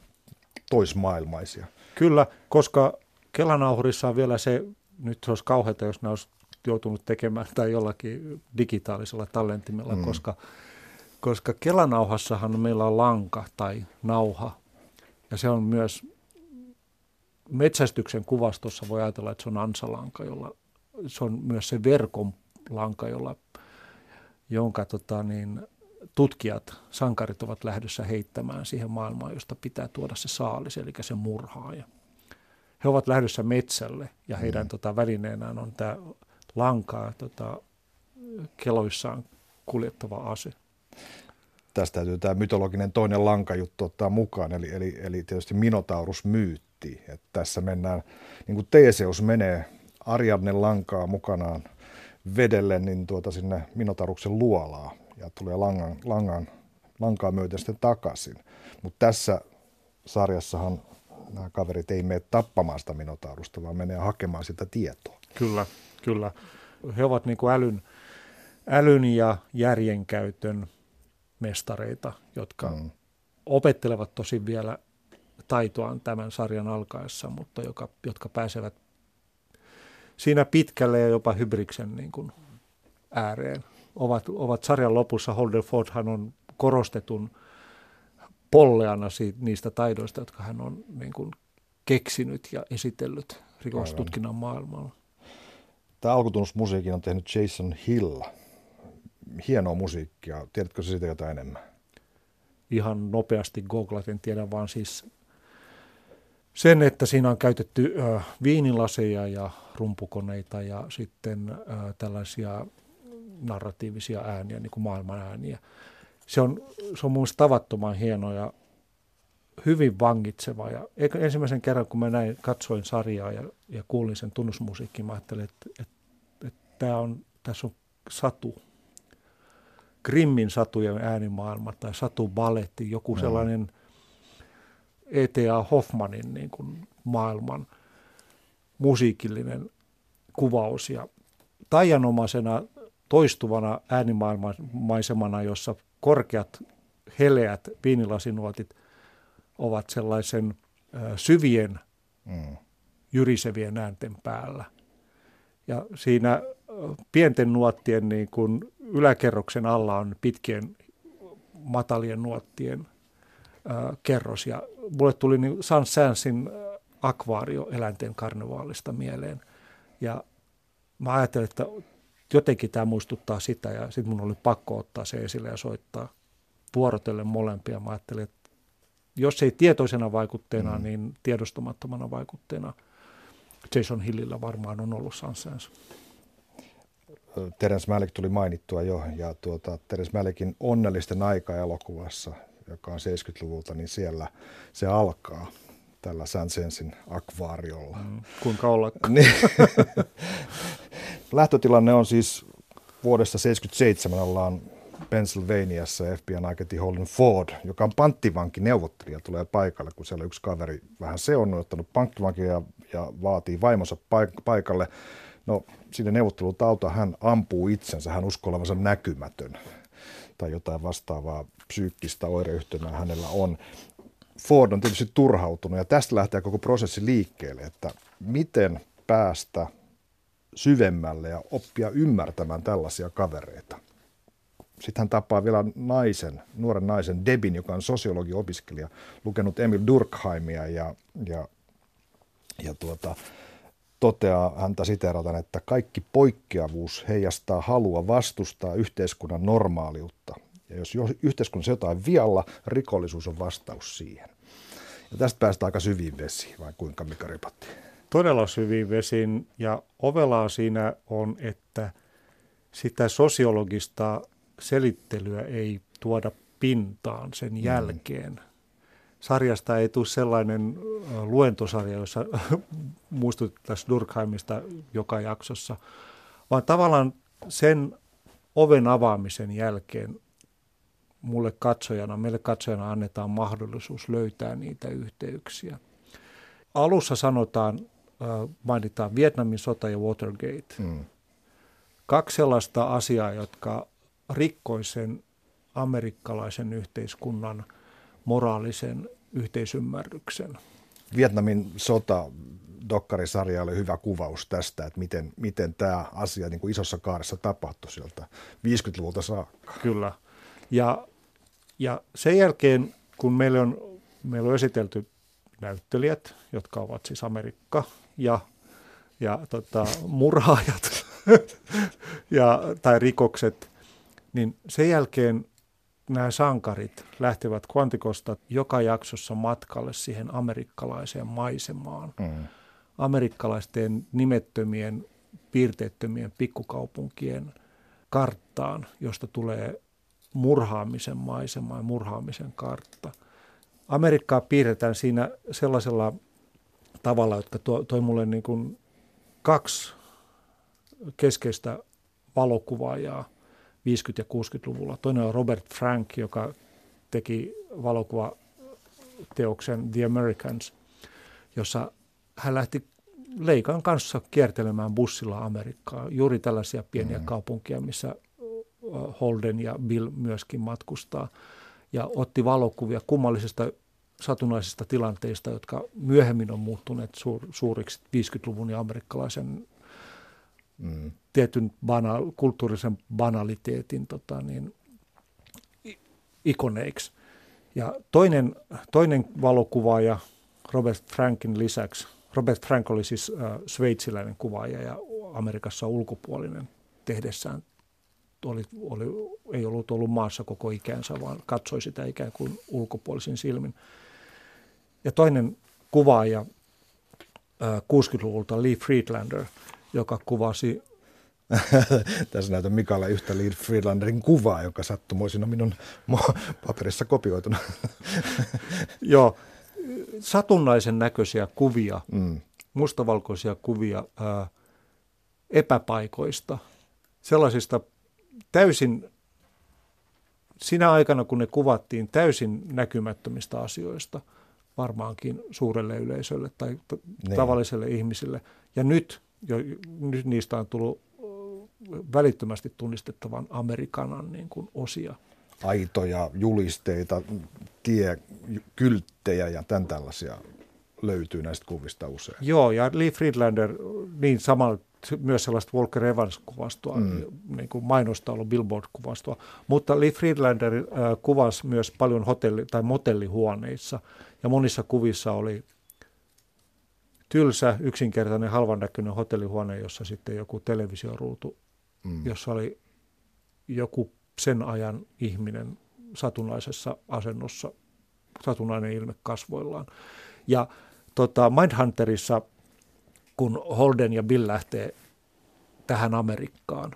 toismaailmaisia. Kyllä, koska Kelanauhurissa on vielä se, nyt se olisi kauheata, jos ne olisi joutunut tekemään tai jollakin digitaalisella tallentimella, mm. koska koska kelanauhassahan meillä on lanka tai nauha, ja se on myös metsästyksen kuvastossa voi ajatella, että se on ansalanka, jolla se on myös se verkon lanka, jolla, jonka tota, niin, tutkijat, sankarit ovat lähdössä heittämään siihen maailmaan, josta pitää tuoda se saalis, eli se murhaaja. He ovat lähdössä metsälle ja heidän mm. tota, välineenään on tämä lankaa tota, keloissaan kuljettava ase. Tästä täytyy tämä mytologinen toinen lankajuttu ottaa mukaan, eli, eli, eli tietysti Minotaurus myytti. Että tässä mennään, niin kuin Teseus menee Ariadnen lankaa mukanaan vedelle, niin tuota sinne Minotauruksen luolaa ja tulee langan, langan, lankaa myöten sitten takaisin. Mutta tässä sarjassahan nämä kaverit ei mene tappamaan sitä Minotaurusta, vaan menee hakemaan sitä tietoa. Kyllä, kyllä. He ovat niin kuin älyn, älyn ja järjenkäytön mestareita, jotka mm. opettelevat tosi vielä taitoaan tämän sarjan alkaessa, mutta joka, jotka pääsevät siinä pitkälle ja jopa hybriksen niin kuin ääreen. Ovat, ovat sarjan lopussa, Holder Fordhan on korostetun polleana siitä, niistä taidoista, jotka hän on niin kuin keksinyt ja esitellyt rikostutkinnan maailmalla. Tämä alkutunnusmusiikin on tehnyt Jason Hill. Hienoa musiikkia. Tiedätkö siitä jotain enemmän? Ihan nopeasti googlaten tiedän vaan siis sen, että siinä on käytetty äh, viinilaseja ja rumpukoneita ja sitten äh, tällaisia narratiivisia ääniä, niin kuin maailman ääniä. Se on, se on mun tavattoman hieno ja hyvin vangitseva. Ja ensimmäisen kerran, kun mä näin, katsoin sarjaa ja, ja kuulin sen tunnusmusiikkin, mä ajattelin, että, että, että tämä on, tässä on satu. Grimmin satujen äänimaailma tai satu baletti, joku mm. sellainen E.T.A. Hoffmanin niin kuin maailman musiikillinen kuvaus. Ja taianomaisena toistuvana äänimaisemana, jossa korkeat heleät viinilasinuotit ovat sellaisen syvien mm. jyrisevien äänten päällä. Ja siinä pienten nuottien niin kuin yläkerroksen alla on pitkien matalien nuottien äh, kerros. Ja mulle tuli niin Sans Sansin akvaario eläinten karnevaalista mieleen. Ja mä ajattelin, että jotenkin tämä muistuttaa sitä ja sitten mun oli pakko ottaa se esille ja soittaa vuorotellen molempia. Mä ajattelin, että jos ei tietoisena vaikutteena, mm. niin tiedostamattomana vaikutteena Jason Hillillä varmaan on ollut Sansens. Terence Malick tuli mainittua jo, ja tuota, Terence Malickin Onnellisten aika-elokuvassa, joka on 70-luvulta, niin siellä se alkaa tällä Sansensin akvaariolla. Mm, kuinka ollakaan. *laughs* Niin. Lähtötilanne on siis vuodesta 1977 ollaan Pennsylvaniassa FBI-agentti Holden Ford, joka on panttivanki neuvottelija, tulee paikalle, kun siellä yksi kaveri vähän se on ottanut pankkivankia ja, ja vaatii vaimonsa paik- paikalle. No siinä neuvottelutauta hän ampuu itsensä, hän uskoo olevansa näkymätön tai jotain vastaavaa psyykkistä oireyhtymää hänellä on. Ford on tietysti turhautunut ja tästä lähtee koko prosessi liikkeelle, että miten päästä syvemmälle ja oppia ymmärtämään tällaisia kavereita. Sitten hän tapaa vielä naisen, nuoren naisen Debin, joka on sosiologiopiskelija, lukenut Emil Durkheimia ja, ja, ja tuota, toteaa häntä siterataan, että kaikki poikkeavuus heijastaa halua vastustaa yhteiskunnan normaaliutta. Ja jos yhteiskunnassa jotain vialla, rikollisuus on vastaus siihen. Ja tästä päästään aika syviin vesiin, vai kuinka Mika Ripatti? Todella syviin vesiin, ja ovelaa siinä on, että sitä sosiologista selittelyä ei tuoda pintaan sen mm. jälkeen. Mm. Sarjasta ei tule sellainen luentosarja, jossa *laughs* muistutettaisiin Durkheimista joka jaksossa, vaan tavallaan sen oven avaamisen jälkeen mulle katsojana, meille katsojana annetaan mahdollisuus löytää niitä yhteyksiä. Alussa sanotaan, mainitaan Vietnamin sota ja Watergate. Mm. Kaksi sellaista asiaa, jotka rikkoi sen amerikkalaisen yhteiskunnan moraalisen yhteisymmärryksen. Vietnamin sota dokkarisarja oli hyvä kuvaus tästä, että miten, miten tämä asia niin kuin isossa kaaressa tapahtui sieltä 50-luvulta saakka. Kyllä. Ja, ja sen jälkeen, kun meille on, meillä on esitelty näyttelijät, jotka ovat siis Amerikka ja, ja tota, murhaajat *laughs* ja, tai rikokset, niin sen jälkeen nämä sankarit lähtevät Kvantikosta joka jaksossa matkalle siihen amerikkalaiseen maisemaan. Mm. Amerikkalaisten nimettömien, piirteettömien pikkukaupunkien karttaan, josta tulee murhaamisen maisema ja murhaamisen kartta. Amerikkaa piirretään siinä sellaisella tavalla, jotka toi, toi mulle niin kuin kaksi keskeistä valokuvaajaa – 50- ja 60-luvulla. Toinen on Robert Frank, joka teki valokuvateoksen The Americans, jossa hän lähti Leikan kanssa kiertelemään bussilla Amerikkaa. Juuri tällaisia pieniä mm. kaupunkia, missä Holden ja Bill myöskin matkustaa. Ja otti valokuvia kummallisista satunnaisista tilanteista, jotka myöhemmin on muuttuneet suur, suuriksi 50-luvun ja amerikkalaisen mm. tietyn bana, kulttuurisen banaliteetin tota, niin, ikoneiksi. Ja toinen, toinen valokuvaaja Robert Frankin lisäksi, Robert Frank oli siis äh, sveitsiläinen kuvaaja ja Amerikassa ulkopuolinen tehdessään oli, oli, ei ollut ollut maassa koko ikänsä, vaan katsoi sitä ikään kuin ulkopuolisin silmin. Ja toinen kuvaaja äh, 60-luvulta, Lee Friedlander – joka kuvasi *laughs* Tässä näytän Mikalle yhtä Lee Friedlanderin kuvaa, joka sattumoisin on minun paperissa kopioituna. *laughs* Joo, satunnaisen näköisiä kuvia, mm. mustavalkoisia kuvia ää, epäpaikoista, sellaisista täysin, sinä aikana kun ne kuvattiin täysin näkymättömistä asioista, varmaankin suurelle yleisölle tai t- niin. tavalliselle ihmiselle. Ja nyt jo, nyt niistä on tullut välittömästi tunnistettavan Amerikanan niin kuin osia. Aitoja, julisteita, tiekylttejä ja tämän tällaisia löytyy näistä kuvista usein. Joo, ja Lee Friedlander, niin samalla myös sellaista Walker Evans-kuvastoa, mm. niin kuin mainosta ollut Billboard-kuvastoa. Mutta Lee Friedlander äh, kuvasi myös paljon hotelli- tai motellihuoneissa, ja monissa kuvissa oli tylsä, yksinkertainen, halvan näköinen hotellihuone, jossa sitten joku televisioruutu, mm. jossa oli joku sen ajan ihminen satunnaisessa asennossa, satunnainen ilme kasvoillaan. Ja tota, Mindhunterissa, kun Holden ja Bill lähtee tähän Amerikkaan,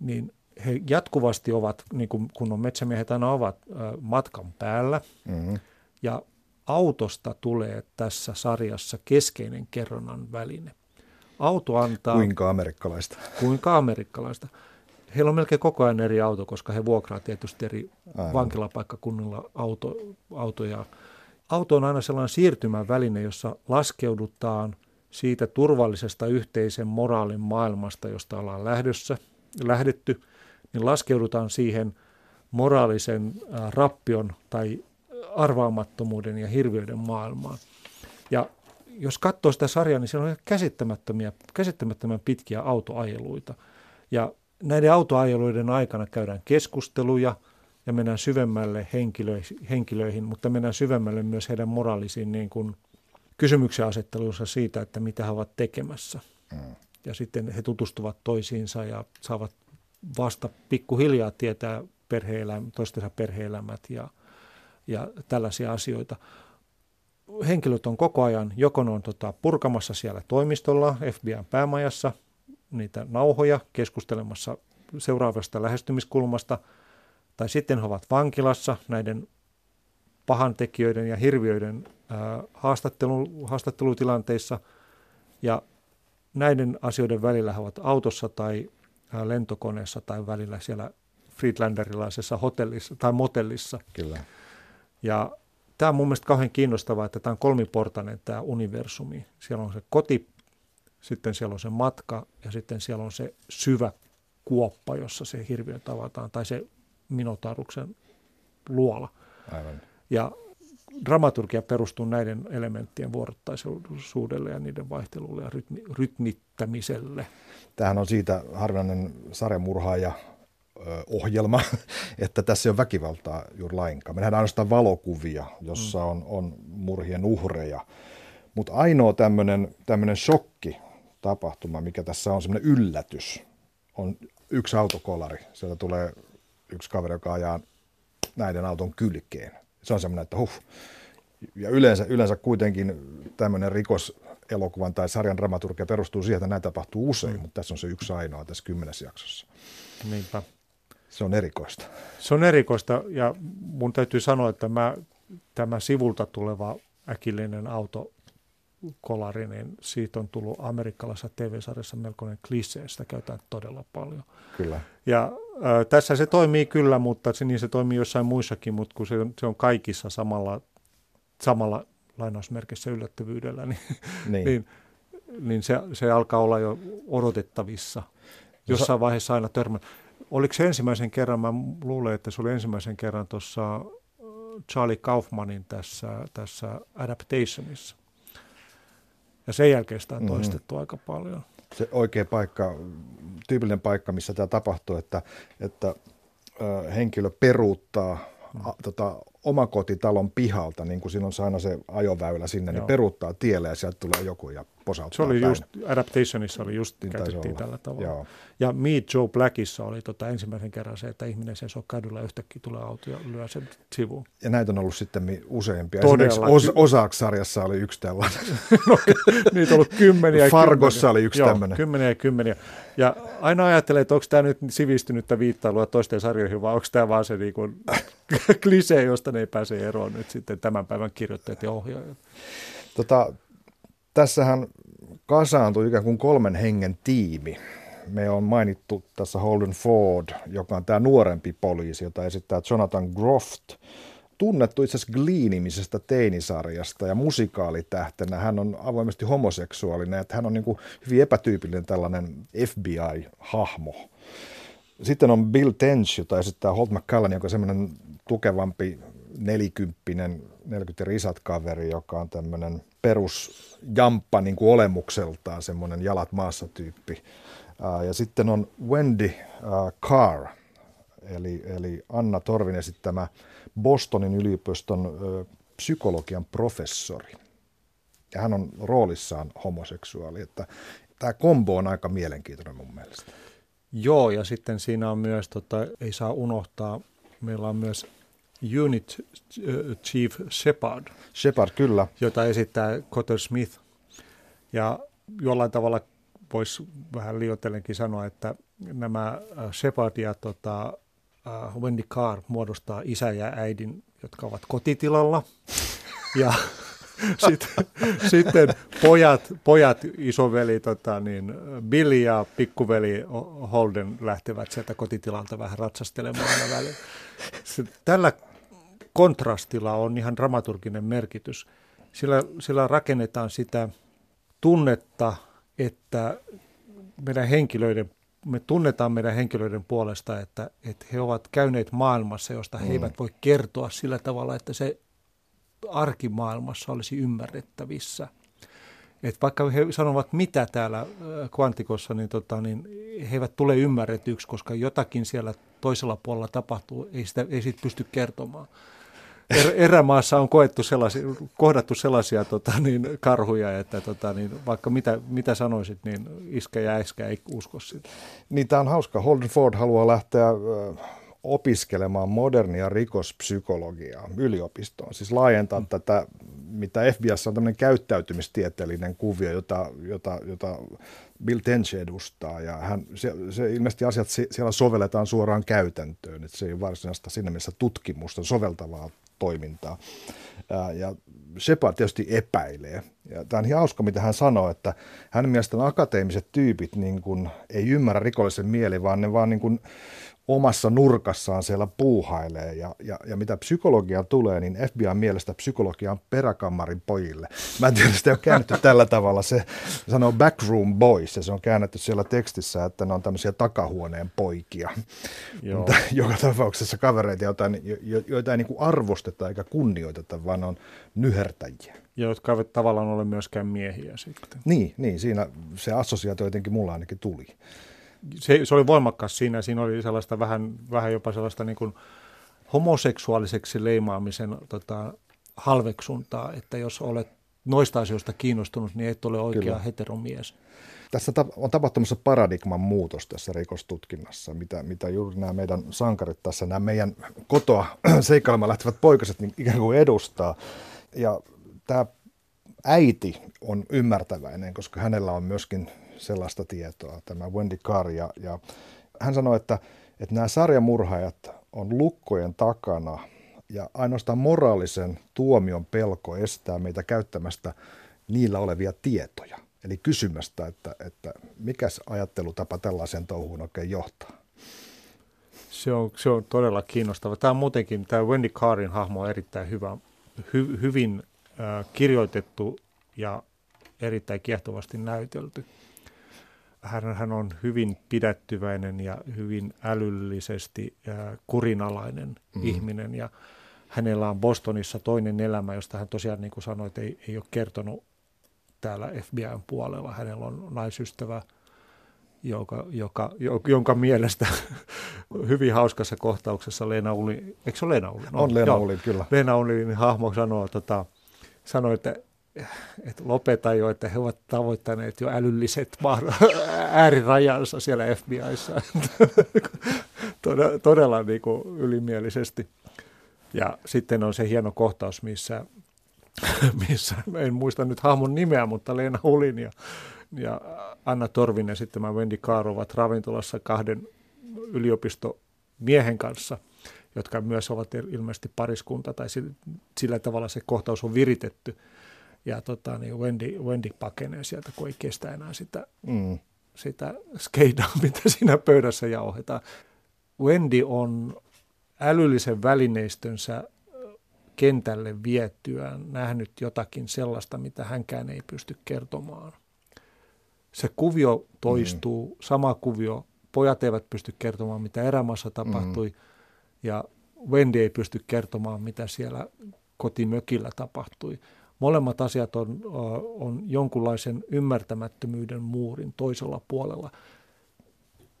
niin he jatkuvasti ovat, niin kuin kun on metsämiehet aina ovat, matkan päällä. Mm-hmm. Ja autosta tulee tässä sarjassa keskeinen kerronnan väline. Auto antaa... Kuinka amerikkalaista? Kuinka amerikkalaista. Heillä on melkein koko ajan eri auto, koska he vuokraa tietysti eri Aivan. vankilapaikkakunnilla auto, autoja. Auto on aina sellainen siirtymän väline, jossa laskeudutaan siitä turvallisesta yhteisen moraalin maailmasta, josta ollaan lähdössä, lähdetty, niin laskeudutaan siihen moraalisen rappion tai arvaamattomuuden ja hirviöiden maailmaan. Ja jos katsoo sitä sarjaa, niin siellä on käsittämättömiä, käsittämättömän pitkiä autoajeluita. Ja näiden autoajeluiden aikana käydään keskusteluja ja mennään syvemmälle henkilöihin, henkilöihin mutta mennään syvemmälle myös heidän moraalisiin niin kuin kysymyksen asettelunsa siitä, että mitä he ovat tekemässä. Mm. Ja sitten he tutustuvat toisiinsa ja saavat vasta pikkuhiljaa tietää perhe-elämä, toistensa perheelämät ja – ja tällaisia asioita. Henkilöt on koko ajan, joko on tota, purkamassa siellä toimistolla, FBIn päämajassa, niitä nauhoja keskustelemassa seuraavasta lähestymiskulmasta, tai sitten he ovat vankilassa näiden pahantekijöiden ja hirviöiden haastattelu, haastattelutilanteissa, ja näiden asioiden välillä he ovat autossa tai lentokoneessa tai välillä siellä Friedlanderilaisessa hotellissa tai motellissa. Kyllä. Ja tämä on mun mielestä kauhean kiinnostavaa, että tämä on kolmiportainen tämä universumi. Siellä on se koti, sitten siellä on se matka ja sitten siellä on se syvä kuoppa, jossa se hirviö tavataan, tai se minotauruksen luola. Aivan. Ja dramaturgia perustuu näiden elementtien vuorottaisuudelle ja niiden vaihtelulle ja rytmi, rytmittämiselle. Tämähän on siitä harvinainen sarjamurhaaja ohjelma, *laughs* että tässä ei ole väkivaltaa juuri lainkaan. Me nähdään ainoastaan valokuvia, jossa mm. on, on murhien uhreja. Mutta ainoa tämmöinen shokki tapahtuma, mikä tässä on semmoinen yllätys, on yksi autokolari. Sieltä tulee yksi kaveri, joka ajaa näiden auton kylkeen. Se on semmoinen, että huh. Ja yleensä, yleensä kuitenkin tämmöinen rikoselokuvan tai sarjan dramaturgia perustuu siihen, että näin tapahtuu usein, mm. mutta tässä on se yksi ainoa tässä kymmenes jaksossa. Niinpä. Se on erikoista. Se on erikoista ja mun täytyy sanoa, että mä, tämä sivulta tuleva äkillinen auto kolari, niin siitä on tullut amerikkalaisessa TV-sarjassa melkoinen klisee, sitä käytetään todella paljon. Kyllä. Ja äh, tässä se toimii kyllä, mutta se, niin se toimii jossain muissakin, mutta kun se on, se on kaikissa samalla, samalla lainausmerkissä yllättävyydellä, niin, niin. niin, niin se, se alkaa olla jo odotettavissa. Jossain vaiheessa aina törmä. Oliko se ensimmäisen kerran, mä luulen, että se oli ensimmäisen kerran tuossa Charlie Kaufmanin tässä, tässä Adaptationissa. Ja sen jälkeen sitä on mhm. toistettu mm-hmm. aika paljon. Se oikea paikka, tyypillinen paikka, missä tämä tapahtuu, että, että ö, henkilö peruuttaa mm. a, tota, omakotitalon pihalta, niin kuin siinä on aina se ajoväylä sinne, niin Joo. niin peruuttaa tielle ja sieltä tulee joku ja posauttaa Se oli päin. just, Adaptationissa oli just, niin käytettiin tällä tavalla. Joo. Ja Meet Joe Blackissa oli tota ensimmäisen kerran se, että ihminen seisoo kadulla ja yhtäkkiä tulee auto ja lyö sen sivuun. Ja näitä on ollut sitten useampia. Todella. Os, Osaak-sarjassa oli yksi tällainen. *laughs* no, niitä on ollut kymmeniä. Fargossa kymmeniä. oli yksi Joo, tämmöinen. kymmeniä ja kymmeniä. Ja aina ajattelee, että onko tämä nyt sivistynyttä viittailua toisten sarjoihin, vai onko tämä vaan se niin kuin, *laughs* klisee, josta ne ei pääse eroon nyt sitten tämän päivän kirjoittajat ja ohjaajat. Tota, tässähän kasaantui ikään kuin kolmen hengen tiimi. Me on mainittu tässä Holden Ford, joka on tämä nuorempi poliisi, jota esittää Jonathan Groft. Tunnettu itse asiassa Gleanimisestä teinisarjasta ja musikaalitähtenä. Hän on avoimesti homoseksuaalinen, että hän on niin kuin hyvin epätyypillinen tällainen FBI-hahmo. Sitten on Bill Tench, jota esittää Holt McCallan, joka on semmoinen tukevampi nelikymppinen, 40 risat kaveri, joka on tämmöinen perusjamppa niin kuin olemukseltaan, semmoinen jalat maassa tyyppi. Ja sitten on Wendy Carr, eli, eli Anna Torvin esittämä Bostonin yliopiston psykologian professori. Ja hän on roolissaan homoseksuaali, että tämä kombo on aika mielenkiintoinen mun mielestä. Joo, ja sitten siinä on myös, tota, ei saa unohtaa, meillä on myös Unit äh, Chief Shepard. Shepard, kyllä. Jota esittää Cotter Smith. Ja jollain tavalla voisi vähän liioitellenkin sanoa, että nämä äh, Shepard ja tota, uh, Wendy Carr muodostaa isä ja äidin, jotka ovat kotitilalla. Ja *laughs* sitten, sitten pojat, pojat, isoveli tota, niin Billy ja pikkuveli Holden lähtevät sieltä kotitilalta vähän ratsastelemaan aina. Tällä kontrastilla on ihan dramaturginen merkitys. Sillä, sillä rakennetaan sitä tunnetta, että meidän henkilöiden, me tunnetaan meidän henkilöiden puolesta, että, että he ovat käyneet maailmassa, josta he mm. eivät voi kertoa sillä tavalla, että se arkimaailmassa olisi ymmärrettävissä. Et vaikka he sanovat mitä täällä äh, kvantikossa, niin, tota, niin he eivät tule ymmärretyksi, koska jotakin siellä toisella puolella tapahtuu, ei, sitä, ei siitä pysty kertomaan er, erämaassa on koettu sellaisia, kohdattu sellaisia tota, niin, karhuja, että tota, niin, vaikka mitä, mitä sanoisit, niin iskä ja äskä ei usko sitä. Niin tämä on hauska. Holden Ford haluaa lähteä opiskelemaan modernia rikospsykologiaa yliopistoon. Siis laajentaa mm. tätä, mitä FBS on tämmöinen käyttäytymistieteellinen kuvio, jota, jota, jota Bill Tench edustaa. Ja hän, se, se, ilmeisesti asiat siellä sovelletaan suoraan käytäntöön, että se ei ole varsinaista siinä mielessä tutkimusta, soveltavaa toimintaa. Ja Shepard tietysti epäilee. Ja tämä on ihan hauska, mitä hän sanoo, että hänen mielestään akateemiset tyypit niin kuin, ei ymmärrä rikollisen mieli, vaan ne vaan niin kuin, omassa nurkassaan siellä puuhailee. Ja, ja, ja mitä psykologia tulee, niin FBI mielestä psykologia on peräkammarin pojille. Mä en tiedä, sitä ole käännetty tällä tavalla. Se sanoo backroom boys ja se on käännetty siellä tekstissä, että ne on tämmöisiä takahuoneen poikia. Joo. Mutta joka tapauksessa kavereita, joita, joita ei niin arvosteta eikä kunnioiteta, vaan on nyhertäjiä. Ja jotka eivät tavallaan ole myöskään miehiä sitten. Niin, niin siinä se assosiaatio jotenkin mulla ainakin tuli. Se, se oli voimakas siinä. Siinä oli sellaista vähän, vähän jopa sellaista niin kuin homoseksuaaliseksi leimaamisen tota, halveksuntaa, että jos olet noista asioista kiinnostunut, niin et ole oikea Kyllä. heteromies. Tässä on tapahtumassa paradigman muutos tässä rikostutkinnassa, mitä, mitä juuri nämä meidän sankarit tässä, nämä meidän kotoa *clears throat* seikkailemaan lähtevät poikaset niin ikään kuin edustaa. Ja tämä äiti on ymmärtäväinen, koska hänellä on myöskin sellaista tietoa, tämä Wendy Carr. Ja, ja hän sanoi, että, että nämä sarjamurhaajat on lukkojen takana ja ainoastaan moraalisen tuomion pelko estää meitä käyttämästä niillä olevia tietoja. Eli kysymästä, että, että mikäs ajattelutapa tällaisen touhuun oikein johtaa. Se on, se on todella kiinnostava. Tämä on muutenkin, tämä Wendy Carrin hahmo on erittäin hyvä, hy, hyvin äh, kirjoitettu ja erittäin kiehtovasti näytelty. Hän, hän on hyvin pidättyväinen ja hyvin älyllisesti äh, kurinalainen mm. ihminen ja hänellä on Bostonissa toinen elämä, josta hän tosiaan niin kuin sanoi, että ei, ei ole kertonut täällä FBIn puolella. Hänellä on naisystävä, joka, joka, jonka mielestä *laughs* hyvin hauskassa kohtauksessa Leena Uli, eikö se ole Leena Uli? No, on Leena Uli, kyllä. Leena Ulin hahmo sanoo, tota, sanoi, että että lopeta jo, että he ovat tavoittaneet jo älylliset *laughs* äärirajansa siellä FBIssa. *laughs* todella, todella niin kuin ylimielisesti. Ja sitten on se hieno kohtaus, missä, *laughs* missä en muista nyt hahmon nimeä, mutta Leena Hulin ja, ja Anna Torvinen sitten mä Wendy Kaaro ovat ravintolassa kahden yliopistomiehen kanssa, jotka myös ovat ilmeisesti pariskunta, tai sillä, sillä tavalla se kohtaus on viritetty. Ja tota, niin Wendy, Wendy pakenee sieltä, kun ei kestä enää sitä, mm. sitä skeidaa, *laughs* mitä siinä pöydässä jauhetaan. Wendy on älyllisen välineistönsä kentälle viettyään nähnyt jotakin sellaista, mitä hänkään ei pysty kertomaan. Se kuvio toistuu, mm. sama kuvio. Pojat eivät pysty kertomaan, mitä erämaassa tapahtui, mm. ja Wendy ei pysty kertomaan, mitä siellä kotimökillä tapahtui. Molemmat asiat on, on jonkunlaisen ymmärtämättömyyden muurin toisella puolella.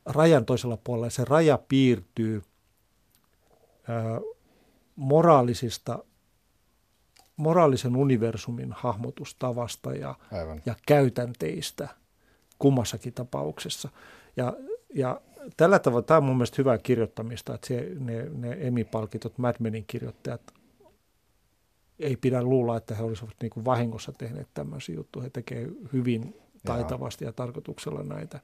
Rajan toisella puolella se raja piirtyy – moraalisista, moraalisen universumin hahmotustavasta ja, ja käytänteistä kummassakin tapauksessa. Ja, ja tällä tavalla tämä on mun mielestä hyvää kirjoittamista, että se, ne, ne Emmy-palkitut Mad Menin kirjoittajat ei pidä luulla, että he olisivat niin kuin vahingossa tehneet tämmöisiä juttuja. He tekevät hyvin taitavasti ja tarkoituksella näitä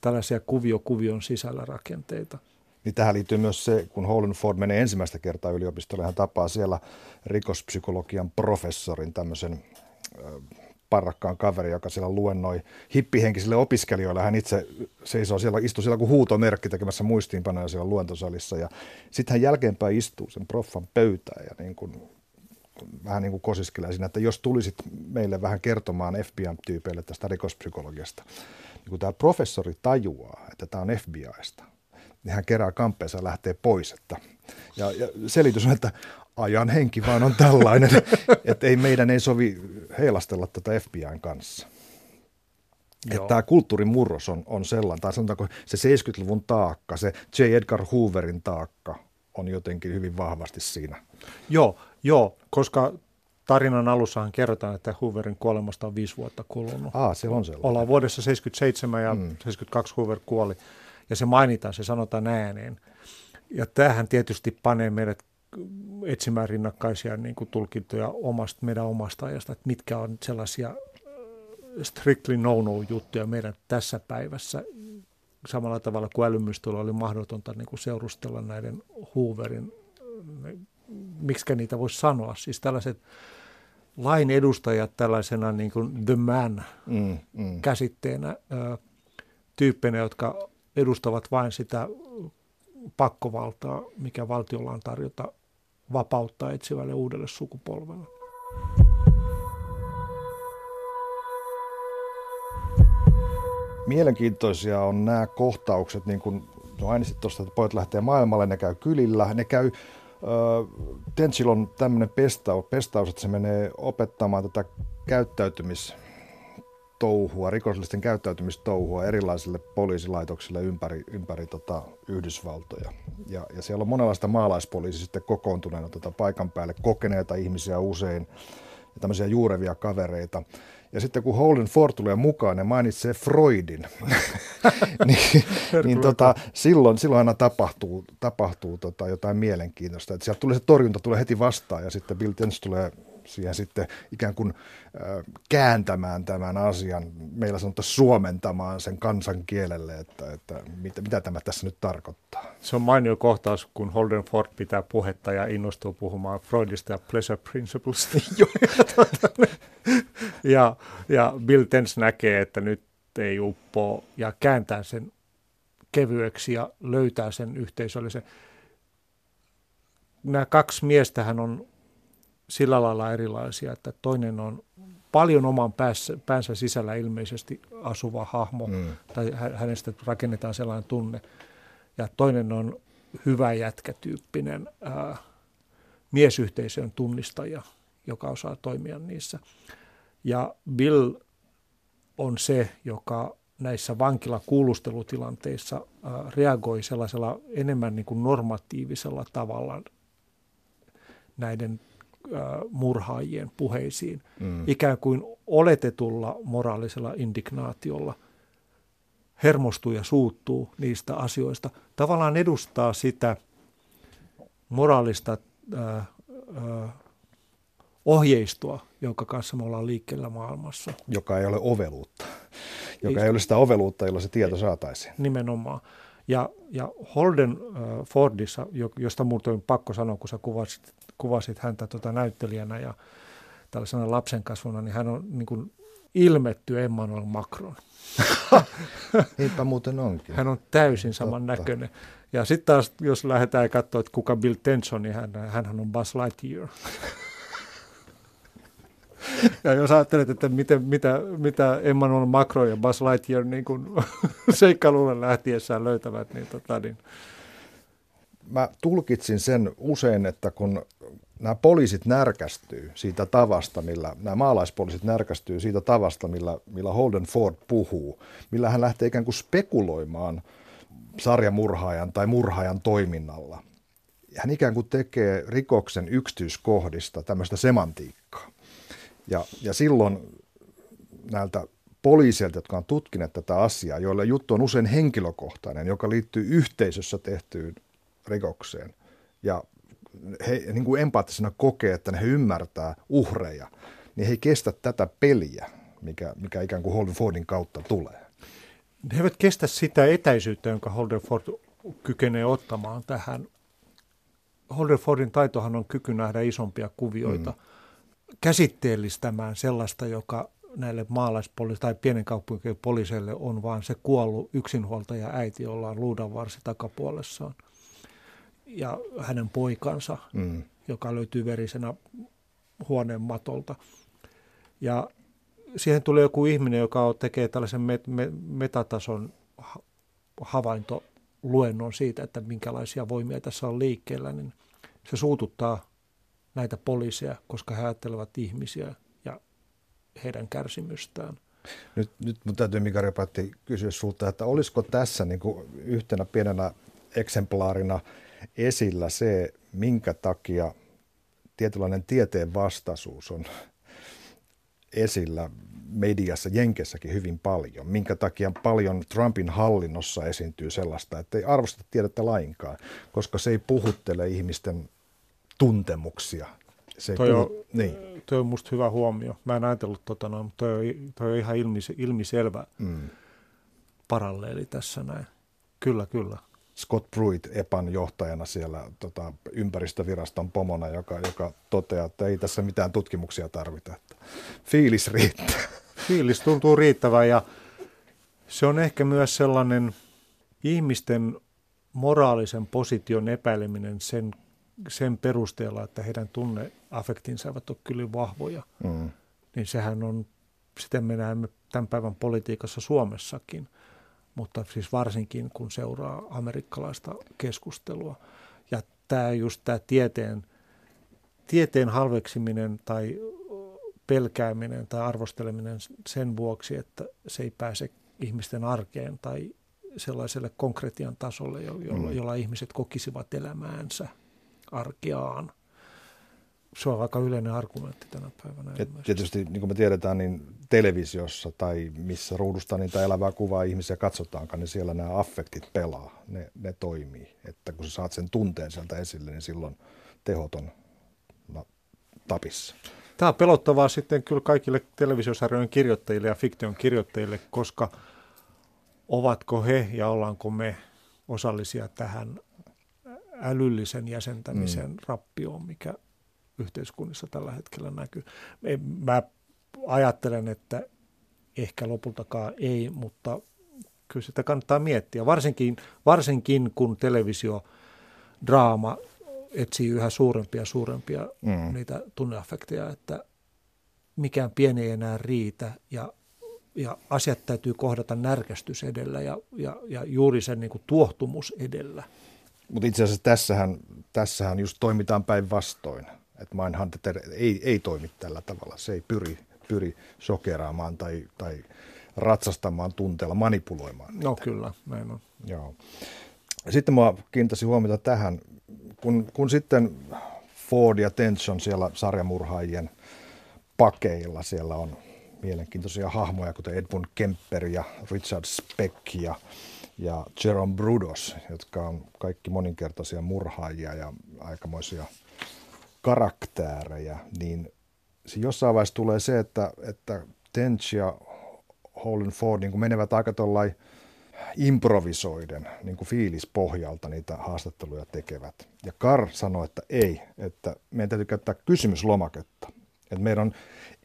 tällaisia kuvio-kuvion sisällä rakenteita – niin tähän liittyy myös se, kun Holden Ford menee ensimmäistä kertaa yliopistolle, hän tapaa siellä rikospsykologian professorin, tämmöisen parrakkaan kaveri, joka siellä luennoi hippihenkisille opiskelijoille. Hän itse seisoo siellä, istuu siellä kuin huutomerkki tekemässä muistiinpanoja siellä luentosalissa. Ja sitten hän jälkeenpäin istuu sen proffan pöytään ja niin kuin, vähän niin kuin kosiskelee siinä, että jos tulisit meille vähän kertomaan FBI-tyypeille tästä rikospsykologiasta, niin kun tämä professori tajuaa, että tämä on FBIsta, niin hän kerää kamppeensa ja lähtee pois. Että, ja, ja selitys on, että ajan henki vaan on tällainen, *laughs* että ei meidän ei sovi heilastella tätä FBIn kanssa. Että tämä kulttuurin murros on, on sellainen, tai sanotaanko se 70-luvun taakka, se J. Edgar Hooverin taakka on jotenkin hyvin vahvasti siinä. Joo, joo koska tarinan alussahan kerrotaan, että Hooverin kuolemasta on viisi vuotta kulunut. Aa, se on sellainen. Ollaan vuodessa 77 ja mm. 72 Hoover kuoli ja se mainitaan, se sanotaan ääneen. Ja tämähän tietysti panee meidät etsimään rinnakkaisia niin kuin tulkintoja omasta, meidän omasta ajasta, että mitkä on sellaisia äh, strictly no-no-juttuja meidän tässä päivässä samalla tavalla kuin älymystyllä oli mahdotonta niin kuin seurustella näiden Hooverin, miksi niitä voisi sanoa, siis tällaiset lain edustajat tällaisena niin kuin the man mm, mm. käsitteenä, ö, tyyppeinä, jotka edustavat vain sitä pakkovaltaa, mikä valtiolla on tarjota vapautta etsivälle uudelle sukupolvelle. Mielenkiintoisia on nämä kohtaukset, niin kuin no tuosta, että pojat lähtee maailmalle, ne käy kylillä, ne käy Tenchil on tämmöinen pestaus, pestaus, että se menee opettamaan tätä käyttäytymis touhua, rikollisten käyttäytymistouhua erilaisille poliisilaitoksille ympäri, ympäri tota Yhdysvaltoja. Ja, ja siellä on monenlaista maalaispoliisi sitten kokoontuneena tota paikan päälle, kokeneita ihmisiä usein ja tämmöisiä juurevia kavereita. Ja sitten kun Holden Ford tulee mukaan ja mainitsee Freudin, *laughs* niin, niin tota, silloin, silloin aina tapahtuu, tapahtuu tota jotain mielenkiintoista. Että sieltä tulee se torjunta tulee heti vastaan ja sitten Bill Tench tulee siihen sitten ikään kuin kääntämään tämän asian, meillä sanotaan suomentamaan sen kansan kielelle, että, että mitä, mitä tämä tässä nyt tarkoittaa. Se on mainio kohtaus, kun Holden Ford pitää puhetta ja innostuu puhumaan Freudista ja pleasure principles. *laughs* *laughs* ja, ja Bill Tens näkee, että nyt ei uppoa ja kääntää sen kevyeksi ja löytää sen yhteisöllisen. Nämä kaksi miestähän on sillä lailla erilaisia, että toinen on paljon oman päässä, päänsä sisällä ilmeisesti asuva hahmo, mm. tai hänestä rakennetaan sellainen tunne. Ja toinen on hyvä jätkätyyppinen ää, miesyhteisön tunnistaja, joka osaa toimia niissä. Ja Bill on se, joka näissä vankilakuulustelutilanteissa ää, reagoi sellaisella enemmän niin kuin normatiivisella tavalla näiden murhaajien puheisiin, mm. ikään kuin oletetulla moraalisella indignaatiolla hermostuu ja suuttuu niistä asioista. Tavallaan edustaa sitä moraalista äh, äh, ohjeistoa, jonka kanssa me ollaan liikkeellä maailmassa. Joka ei ole oveluutta. Joka ei, ei ole sitä oveluutta, jolla se tieto saataisiin. Nimenomaan. Ja, ja Holden äh, Fordissa, josta muuten on pakko sanoa, kun sä kuvasit kuvasit häntä tota näyttelijänä ja tällaisena lapsen kasvuna, niin hän on niin kuin ilmetty Emmanuel Macron. *laughs* Eipä muuten onkin. Hän on täysin saman Totta. näköinen. Ja sitten taas, jos lähdetään katsoa, että kuka Bill Tenson, niin hän, hänhän on Buzz Lightyear. *laughs* ja jos ajattelet, että miten, mitä, mitä Emmanuel Macron ja Buzz Lightyear niin kuin *laughs* seikkailulle lähtiessään löytävät, niin, tota, niin mä tulkitsin sen usein, että kun nämä poliisit närkästyy siitä tavasta, millä, nämä maalaispoliisit närkästyy siitä tavasta, millä, millä Holden Ford puhuu, millä hän lähtee ikään kuin spekuloimaan sarjamurhaajan tai murhaajan toiminnalla. Hän ikään kuin tekee rikoksen yksityiskohdista tämmöistä semantiikkaa. Ja, ja silloin näiltä poliiseilta, jotka on tutkineet tätä asiaa, joilla juttu on usein henkilökohtainen, joka liittyy yhteisössä tehtyyn rikokseen. Ja he niin kuin empaattisena kokee, että he ymmärtää uhreja, niin he ei kestä tätä peliä, mikä, mikä ikään kuin Holden Fordin kautta tulee. He eivät kestä sitä etäisyyttä, jonka Holden Ford kykenee ottamaan tähän. Holden Fordin taitohan on kyky nähdä isompia kuvioita, mm. Käsitteellistämään sellaista, joka näille maalaispoliisille tai pienen kaupunkien poliiseille on vaan se kuollut yksinhuoltaja äiti, jolla on luudanvarsi takapuolessaan ja hänen poikansa, mm. joka löytyy verisenä huoneen matolta. Ja siihen tulee joku ihminen, joka tekee tällaisen met- me- metatason havaintoluennon siitä, että minkälaisia voimia tässä on liikkeellä, niin se suututtaa näitä poliiseja, koska he ajattelevat ihmisiä ja heidän kärsimystään. Nyt, nyt mun täytyy Mika Repatti kysyä sulta, että olisiko tässä niin kuin yhtenä pienenä eksemplaarina – esillä se, minkä takia tietynlainen tieteen vastaisuus on esillä mediassa, Jenkessäkin hyvin paljon. Minkä takia paljon Trumpin hallinnossa esiintyy sellaista, että ei arvosteta tiedettä lainkaan, koska se ei puhuttele ihmisten tuntemuksia. Se toi, puhut, on, niin. toi on musta hyvä huomio. Mä en ajatellut tota noin, mutta toi on, toi on ihan ilmis, ilmiselvä mm. paralleeli tässä näin. Kyllä, kyllä. Scott Pruitt EPAN johtajana siellä tota, ympäristöviraston pomona, joka, joka toteaa, että ei tässä mitään tutkimuksia tarvita. Että fiilis riittää. Fiilis tuntuu riittävän ja se on ehkä myös sellainen ihmisten moraalisen position epäileminen sen, sen perusteella, että heidän tunneaffektinsa ovat ole kyllä vahvoja. Mm. Niin sehän on, sitä me näemme tämän päivän politiikassa Suomessakin – mutta siis varsinkin kun seuraa amerikkalaista keskustelua. Ja tämä just tämä tieteen, tieteen halveksiminen tai pelkääminen tai arvosteleminen sen vuoksi, että se ei pääse ihmisten arkeen tai sellaiselle konkretian tasolle, jolla, mm. jolla ihmiset kokisivat elämäänsä arkeaan. Se on aika yleinen argumentti tänä päivänä. Ja tietysti, niin kuin me tiedetään, niin televisiossa tai missä ruudusta niitä elävää kuvaa ihmisiä katsotaankaan, niin siellä nämä affektit pelaa, ne, ne toimii. Että kun sä saat sen tunteen sieltä esille, niin silloin tehot on tapissa. Tämä on pelottavaa sitten kyllä kaikille televisiosarjojen kirjoittajille ja fiktion kirjoittajille, koska ovatko he ja ollaanko me osallisia tähän älyllisen jäsentämisen mm. rappioon, mikä yhteiskunnissa tällä hetkellä näkyy. Mä ajattelen, että ehkä lopultakaan ei, mutta kyllä sitä kannattaa miettiä, varsinkin, varsinkin kun televisiodraama etsii yhä suurempia ja suurempia mm. niitä tunneaffekteja, että mikään pieni ei enää riitä ja, ja asiat täytyy kohdata närkästys edellä ja, ja, ja juuri sen niin kuin tuohtumus edellä. Mutta itse asiassa tässähän, tässähän just toimitaan päinvastoin. Että Mindhunter ei, ei toimi tällä tavalla. Se ei pyri, pyri sokeraamaan tai, tai ratsastamaan tunteella, manipuloimaan. Niitä. No kyllä, näin on. Joo. Sitten mä kiinnittäisin huomiota tähän, kun, kun sitten Ford ja Tension siellä sarjamurhaajien pakeilla, siellä on mielenkiintoisia hahmoja, kuten Edmund Kemper ja Richard Speck ja, ja Jerome Brudos, jotka on kaikki moninkertaisia murhaajia ja aikamoisia karaktäärejä, niin jossain vaiheessa tulee se, että, että Tench ja Holden Ford niin menevät aika tuollain improvisoiden, niin kuin fiilispohjalta niitä haastatteluja tekevät. Ja Kar sanoi, että ei, että meidän täytyy käyttää kysymyslomaketta. Että meidän on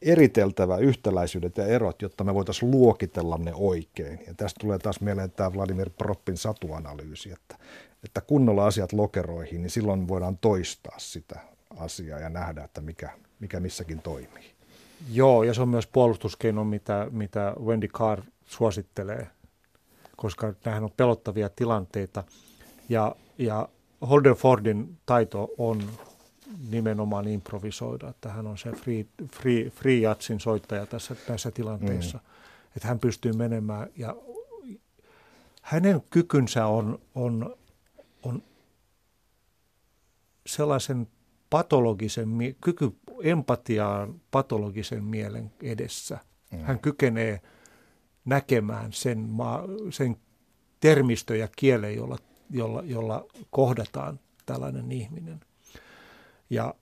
eriteltävä yhtäläisyydet ja erot, jotta me voitaisiin luokitella ne oikein. Ja tästä tulee taas mieleen tämä Vladimir Proppin satuanalyysi, että, että kunnolla asiat lokeroihin, niin silloin voidaan toistaa sitä asiaa ja nähdä, että mikä, mikä missäkin toimii. Joo, ja se on myös puolustuskeino, mitä, mitä Wendy Carr suosittelee koska nämähän on pelottavia tilanteita. Ja, ja Holden Fordin taito on nimenomaan improvisoida, että hän on se free, free, free jatsin soittaja tässä, näissä tilanteissa. Mm. Että hän pystyy menemään ja hänen kykynsä on, on, on sellaisen patologisen, kyky empatiaan patologisen mielen edessä. Mm. Hän kykenee näkemään sen, maa, sen termistö ja kielen, jolla, jolla, jolla kohdataan tällainen ihminen. Ja,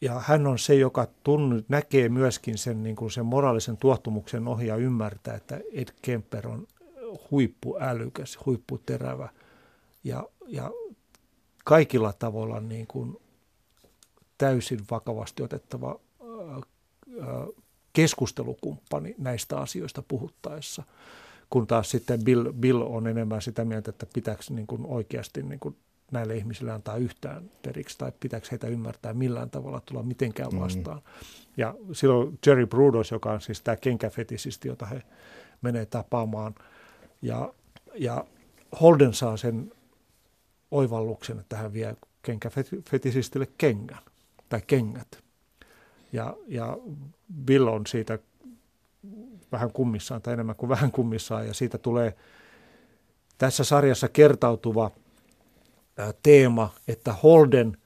ja hän on se, joka tunn, näkee myöskin sen, niin kuin sen moraalisen tuottumuksen ohi ja ymmärtää, että Ed Kemper on huippuälykäs, huipputerävä. Ja, ja kaikilla tavoilla niin kuin täysin vakavasti otettava keskustelukumppani näistä asioista puhuttaessa, kun taas sitten Bill, Bill on enemmän sitä mieltä, että pitääkö niin kuin oikeasti niin kuin näille ihmisille antaa yhtään periksi tai pitääkö heitä ymmärtää millään tavalla tulla mitenkään mm. vastaan. Mm. Ja silloin Jerry Brudos, joka on siis tämä kenkäfetisisti, jota he menee tapaamaan, ja, ja Holden saa sen oivalluksen, että hän vie kenkäfetisistille kengän tai kengät. Ja, ja Bill on siitä vähän kummissaan tai enemmän kuin vähän kummissaan ja siitä tulee tässä sarjassa kertautuva teema, että Holden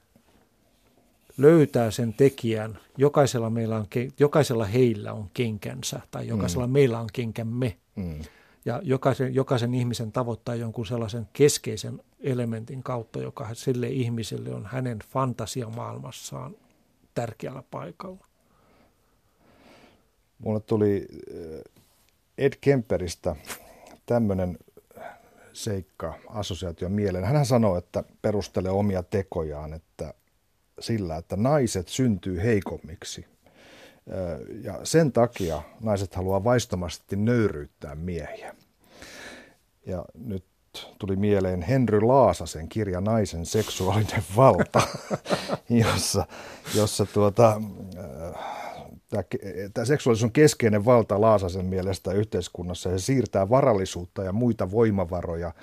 löytää sen tekijän. Jokaisella, meillä on, jokaisella heillä on kenkänsä tai jokaisella mm. meillä on kenkämme. Mm. Ja jokaisen, jokaisen ihmisen tavoittaa jonkun sellaisen keskeisen elementin kautta, joka sille ihmiselle on hänen fantasiamaailmassaan tärkeällä paikalla. Mulle tuli Ed Kemperistä tämmöinen seikka, assosiaatio mieleen. Hän sanoi, että perustelee omia tekojaan että sillä, että naiset syntyy heikommiksi. Ja sen takia naiset haluaa vaistomasti nöyryyttää miehiä. Ja nyt tuli mieleen Henry Laasasen kirja Naisen seksuaalinen valta, *laughs* jossa, jossa tuota, äh, tämä, tämä seksuaalisuus on keskeinen valta Laasasen mielestä yhteiskunnassa ja se siirtää varallisuutta ja muita voimavaroja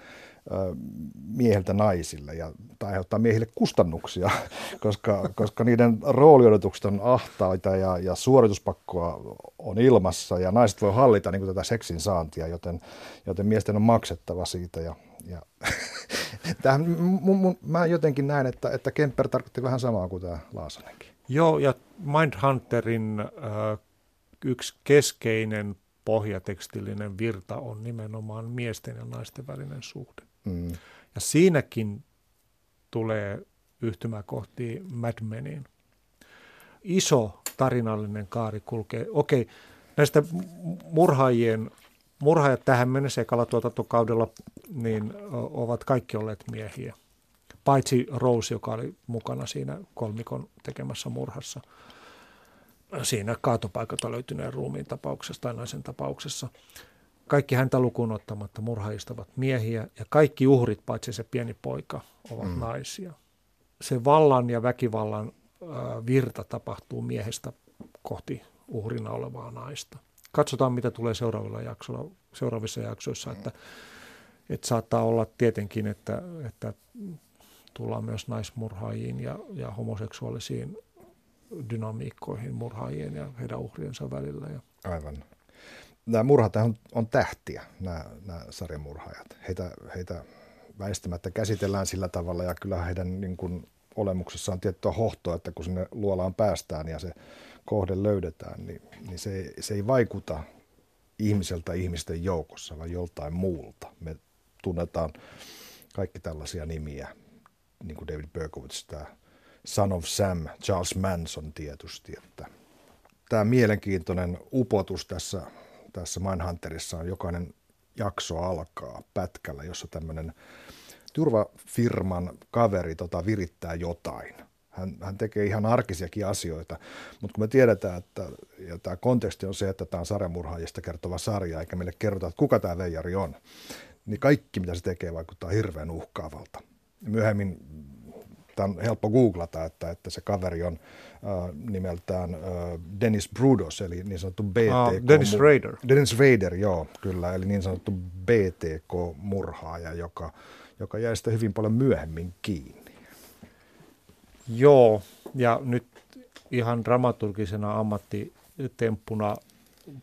mieheltä naisille ja tai aiheuttaa miehille kustannuksia, *laughs* koska, koska niiden rooliodotukset on ahtaita ja, ja suorituspakkoa on ilmassa ja naiset voi hallita niin kuin tätä seksin saantia, joten, joten miesten on maksettava siitä ja, ja *laughs* tämähän, mun, mun, mä jotenkin näen, että, että Kemper tarkoitti vähän samaa kuin tämä Laasanenkin. Joo, ja Mindhunterin äh, yksi keskeinen pohjatekstillinen virta on nimenomaan miesten ja naisten välinen suhde. Mm. Ja siinäkin tulee yhtymäkohti Mad Meniin. Iso tarinallinen kaari kulkee. Okei, näistä murhaajien, murhaajat tähän mennessä ekalla tuotantokaudella niin ovat kaikki olleet miehiä. Paitsi Rose, joka oli mukana siinä kolmikon tekemässä murhassa. Siinä kaatopaikalta löytyneen ruumiin tapauksessa tai naisen tapauksessa. Kaikki häntä lukuun ottamatta murhaajista ovat miehiä ja kaikki uhrit, paitsi se pieni poika, ovat mm. naisia. Se vallan ja väkivallan virta tapahtuu miehestä kohti uhrina olevaa naista. Katsotaan, mitä tulee seuraavilla jaksoilla, seuraavissa jaksoissa, että, että saattaa olla tietenkin, että, että tullaan myös naismurhaajiin ja, ja homoseksuaalisiin dynamiikkoihin murhaajien ja heidän uhriensa välillä. Ja. Aivan nämä murhat on, on tähtiä, nämä, nämä sarjamurhaajat. Heitä, heitä väistämättä käsitellään sillä tavalla ja kyllä heidän niin kuin, olemuksessa on tiettyä hohtoa, että kun sinne luolaan päästään ja se kohde löydetään, niin, niin se, se ei vaikuta ihmiseltä ihmisten joukossa, vaan joltain muulta. Me tunnetaan kaikki tällaisia nimiä, niin kuin David Berkowitz, tämä Son of Sam, Charles Manson tietysti, että tämä mielenkiintoinen upotus tässä tässä Mindhunterissa on jokainen jakso alkaa pätkällä, jossa tämmöinen turvafirman kaveri tota, virittää jotain. Hän, hän tekee ihan arkisiakin asioita, mutta kun me tiedetään, että ja tämä konteksti on se, että tämä on sarjamurhaajista kertova sarja, eikä meille kerrota, että kuka tämä veijari on, niin kaikki mitä se tekee vaikuttaa hirveän uhkaavalta. Myöhemmin tämä on helppo googlata, että, että se kaveri on äh, nimeltään äh, Dennis Brudos, eli niin sanottu BTK. Ah, Dennis Rader. Dennis Rader, joo, kyllä, eli niin sanottu BTK-murhaaja, joka, joka jäi sitä hyvin paljon myöhemmin kiinni. Joo, ja nyt ihan dramaturgisena ammattitemppuna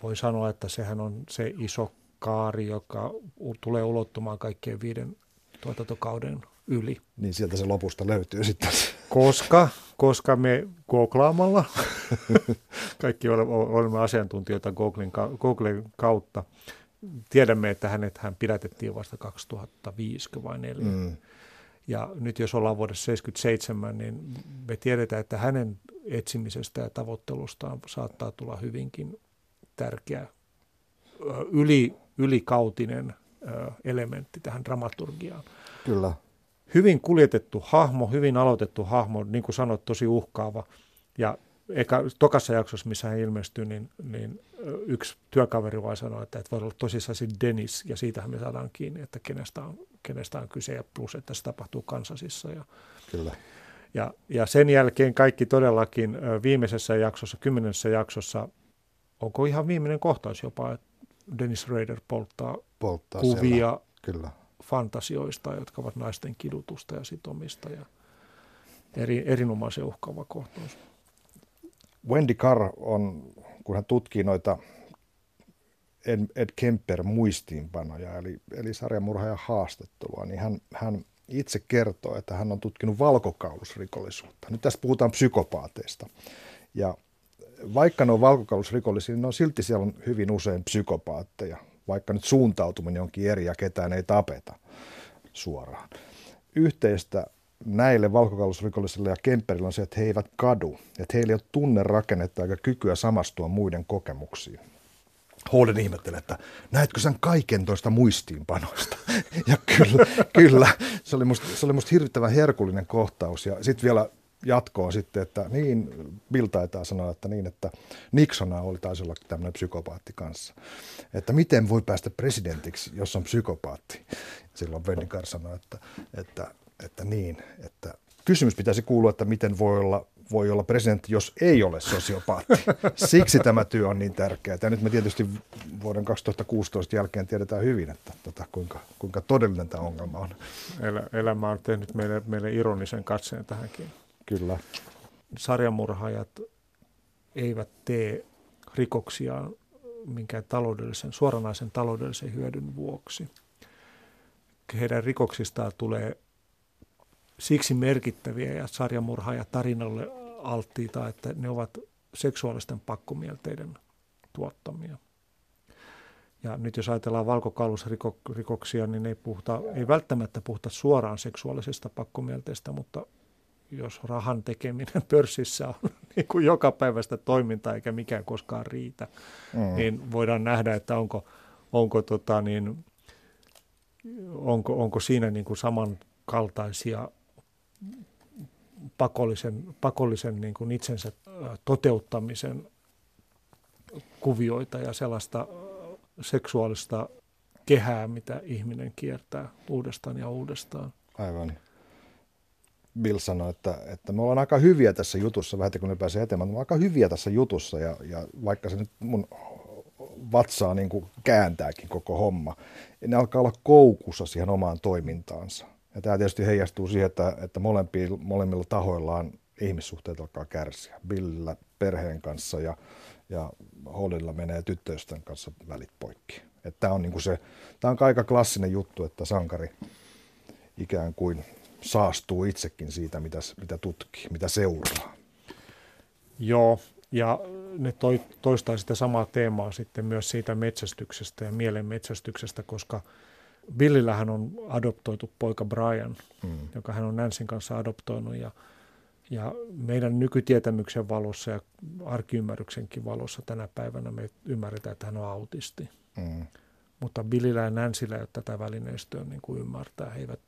voi sanoa, että sehän on se iso kaari, joka tulee ulottumaan kaikkien viiden tuotantokauden yli. Niin sieltä se lopusta löytyy sitten. Koska, koska me googlaamalla, *laughs* kaikki olemme asiantuntijoita Googlen, Googlen kautta, tiedämme, että hänet hän pidätettiin vasta 2005 vai 4. Mm. Ja nyt jos ollaan vuodessa 77, niin me tiedetään, että hänen etsimisestä ja tavoittelustaan saattaa tulla hyvinkin tärkeä yli, ylikautinen elementti tähän dramaturgiaan. Kyllä hyvin kuljetettu hahmo, hyvin aloitettu hahmo, niin kuin sanoit, tosi uhkaava. Ja eka, tokassa jaksossa, missä hän ilmestyy, niin, niin yksi työkaveri vai sanoi, että, että voi olla tosissaan se Dennis, ja siitähän me saadaan kiinni, että kenestä on, kenestä on kyse, ja plus, että se tapahtuu Kansasissa. Ja, Kyllä. Ja, ja sen jälkeen kaikki todellakin viimeisessä jaksossa, kymmenessä jaksossa, onko ihan viimeinen kohtaus jopa, että Dennis Rader polttaa, polttaa kuvia Kyllä fantasioista, jotka ovat naisten kidutusta ja sitomista ja eri, erinomaisen uhkaava kohtaus. Wendy Carr on, kun hän tutkii noita Ed, Ed Kemper muistiinpanoja, eli, eli sarjamurhaajan haastattelua, niin hän, hän itse kertoo, että hän on tutkinut valkokaulusrikollisuutta. Nyt tästä puhutaan psykopaateista. Ja vaikka ne on valkokaulusrikollisia, niin on silti siellä on hyvin usein psykopaatteja, vaikka nyt suuntautuminen onkin eri ja ketään ei tapeta suoraan. Yhteistä näille valkokalusrikollisille ja kempperille on se, että he eivät kadu, että heillä ei ole tunnerakennetta eikä kykyä samastua muiden kokemuksiin. Holden ihmettelee, että näetkö sen kaiken toista muistiinpanoista? *laughs* Ja kyllä, kyllä se oli musta, se oli musta hirvittävän herkullinen kohtaus. Ja sitten vielä jatkoon sitten, että niin, Bill taitaa sanoa, että niin, että Nixona oli taisi olla tämmöinen psykopaatti kanssa. Että miten voi päästä presidentiksi, jos on psykopaatti? Silloin Vennikar sanoi, että, että, että niin, että kysymys pitäisi kuulua, että miten voi olla voi olla presidentti, jos ei ole sosiopaatti. Siksi tämä työ on niin tärkeää. Ja nyt me tietysti vuoden 2016 jälkeen tiedetään hyvin, että tota, kuinka, kuinka todellinen tämä ongelma on. El- elämä on tehnyt meille, meille ironisen katseen tähänkin. Kyllä. Sarjamurhaajat eivät tee rikoksia minkään taloudellisen, suoranaisen taloudellisen hyödyn vuoksi. Heidän rikoksistaan tulee siksi merkittäviä ja sarjamurhaaja tarinalle alttiita, että ne ovat seksuaalisten pakkomielteiden tuottamia. Ja nyt jos ajatellaan valkokalusrikoksia, niin ei, puhuta, ei välttämättä puhuta suoraan seksuaalisesta pakkomielteestä, mutta jos rahan tekeminen pörssissä on *laughs* niin kuin joka päivästä toimintaa eikä mikään koskaan riitä, mm. niin voidaan nähdä, että onko, onko, tota niin, onko, onko siinä niin kuin samankaltaisia pakollisen, pakollisen niin kuin itsensä toteuttamisen kuvioita ja sellaista seksuaalista kehää, mitä ihminen kiertää uudestaan ja uudestaan. Aivan. Bill sanoi, että, että me ollaan aika hyviä tässä jutussa, vähän kun ne pääsee eteenpäin, me ollaan aika hyviä tässä jutussa ja, ja vaikka se nyt mun vatsaa niin kuin kääntääkin koko homma, niin ne alkaa olla koukussa siihen omaan toimintaansa. Ja tämä tietysti heijastuu siihen, että, että molemmilla tahoillaan ihmissuhteet alkaa kärsiä. Billillä perheen kanssa ja, ja Hollilla menee tyttöysten kanssa välit poikki. Tämä on, niinku se, tämä on aika klassinen juttu, että sankari ikään kuin saastuu itsekin siitä, mitä, mitä tutkii, mitä seuraa. Joo, ja ne toi, toistaa sitä samaa teemaa sitten myös siitä metsästyksestä ja mielen metsästyksestä, koska Billillähän on adoptoitu poika Brian, mm. joka hän on Nansin kanssa adoptoinut ja, ja meidän nykytietämyksen valossa ja arkiymmärryksenkin valossa tänä päivänä me ymmärretään, että hän on autisti. Mm. Mutta Billillä ja Nansillä ei ole tätä välineistöä niin kuin ymmärtää. He eivät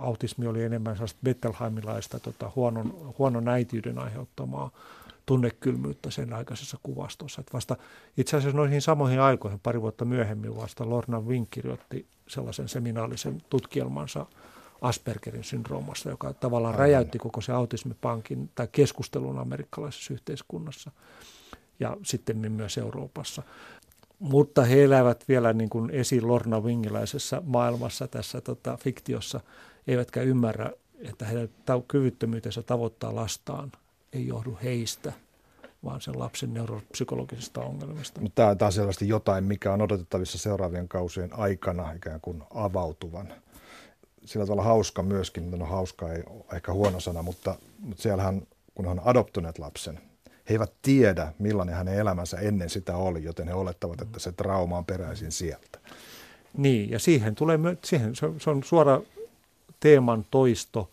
autismi oli enemmän sellaista Bettelheimilaista tota, huonon, huonon äitiyden aiheuttamaa tunnekylmyyttä sen aikaisessa kuvastossa. Että vasta itse asiassa noihin samoihin aikoihin, pari vuotta myöhemmin vasta Lorna Wink kirjoitti sellaisen seminaalisen tutkielmansa Aspergerin syndroomasta, joka tavallaan Aivan. räjäytti koko se autismipankin tai keskustelun amerikkalaisessa yhteiskunnassa ja sitten myös Euroopassa. Mutta he elävät vielä niin kuin esi Lorna Wingiläisessä maailmassa tässä tota, fiktiossa, eivätkä ymmärrä, että heidän kyvyttömyytensä tavoittaa lastaan ei johdu heistä, vaan sen lapsen neuropsykologisista ongelmista. Mutta tämä on selvästi jotain, mikä on odotettavissa seuraavien kausien aikana ikään kuin avautuvan. Sillä tavalla hauska myöskin, no hauska ei ole ehkä huono sana, mutta, mutta siellähän, kun he on adoptuneet lapsen, he eivät tiedä, millainen hänen elämänsä ennen sitä oli, joten he olettavat, että se trauma on peräisin sieltä. Niin, ja siihen tulee, siihen, se on suora teeman toisto,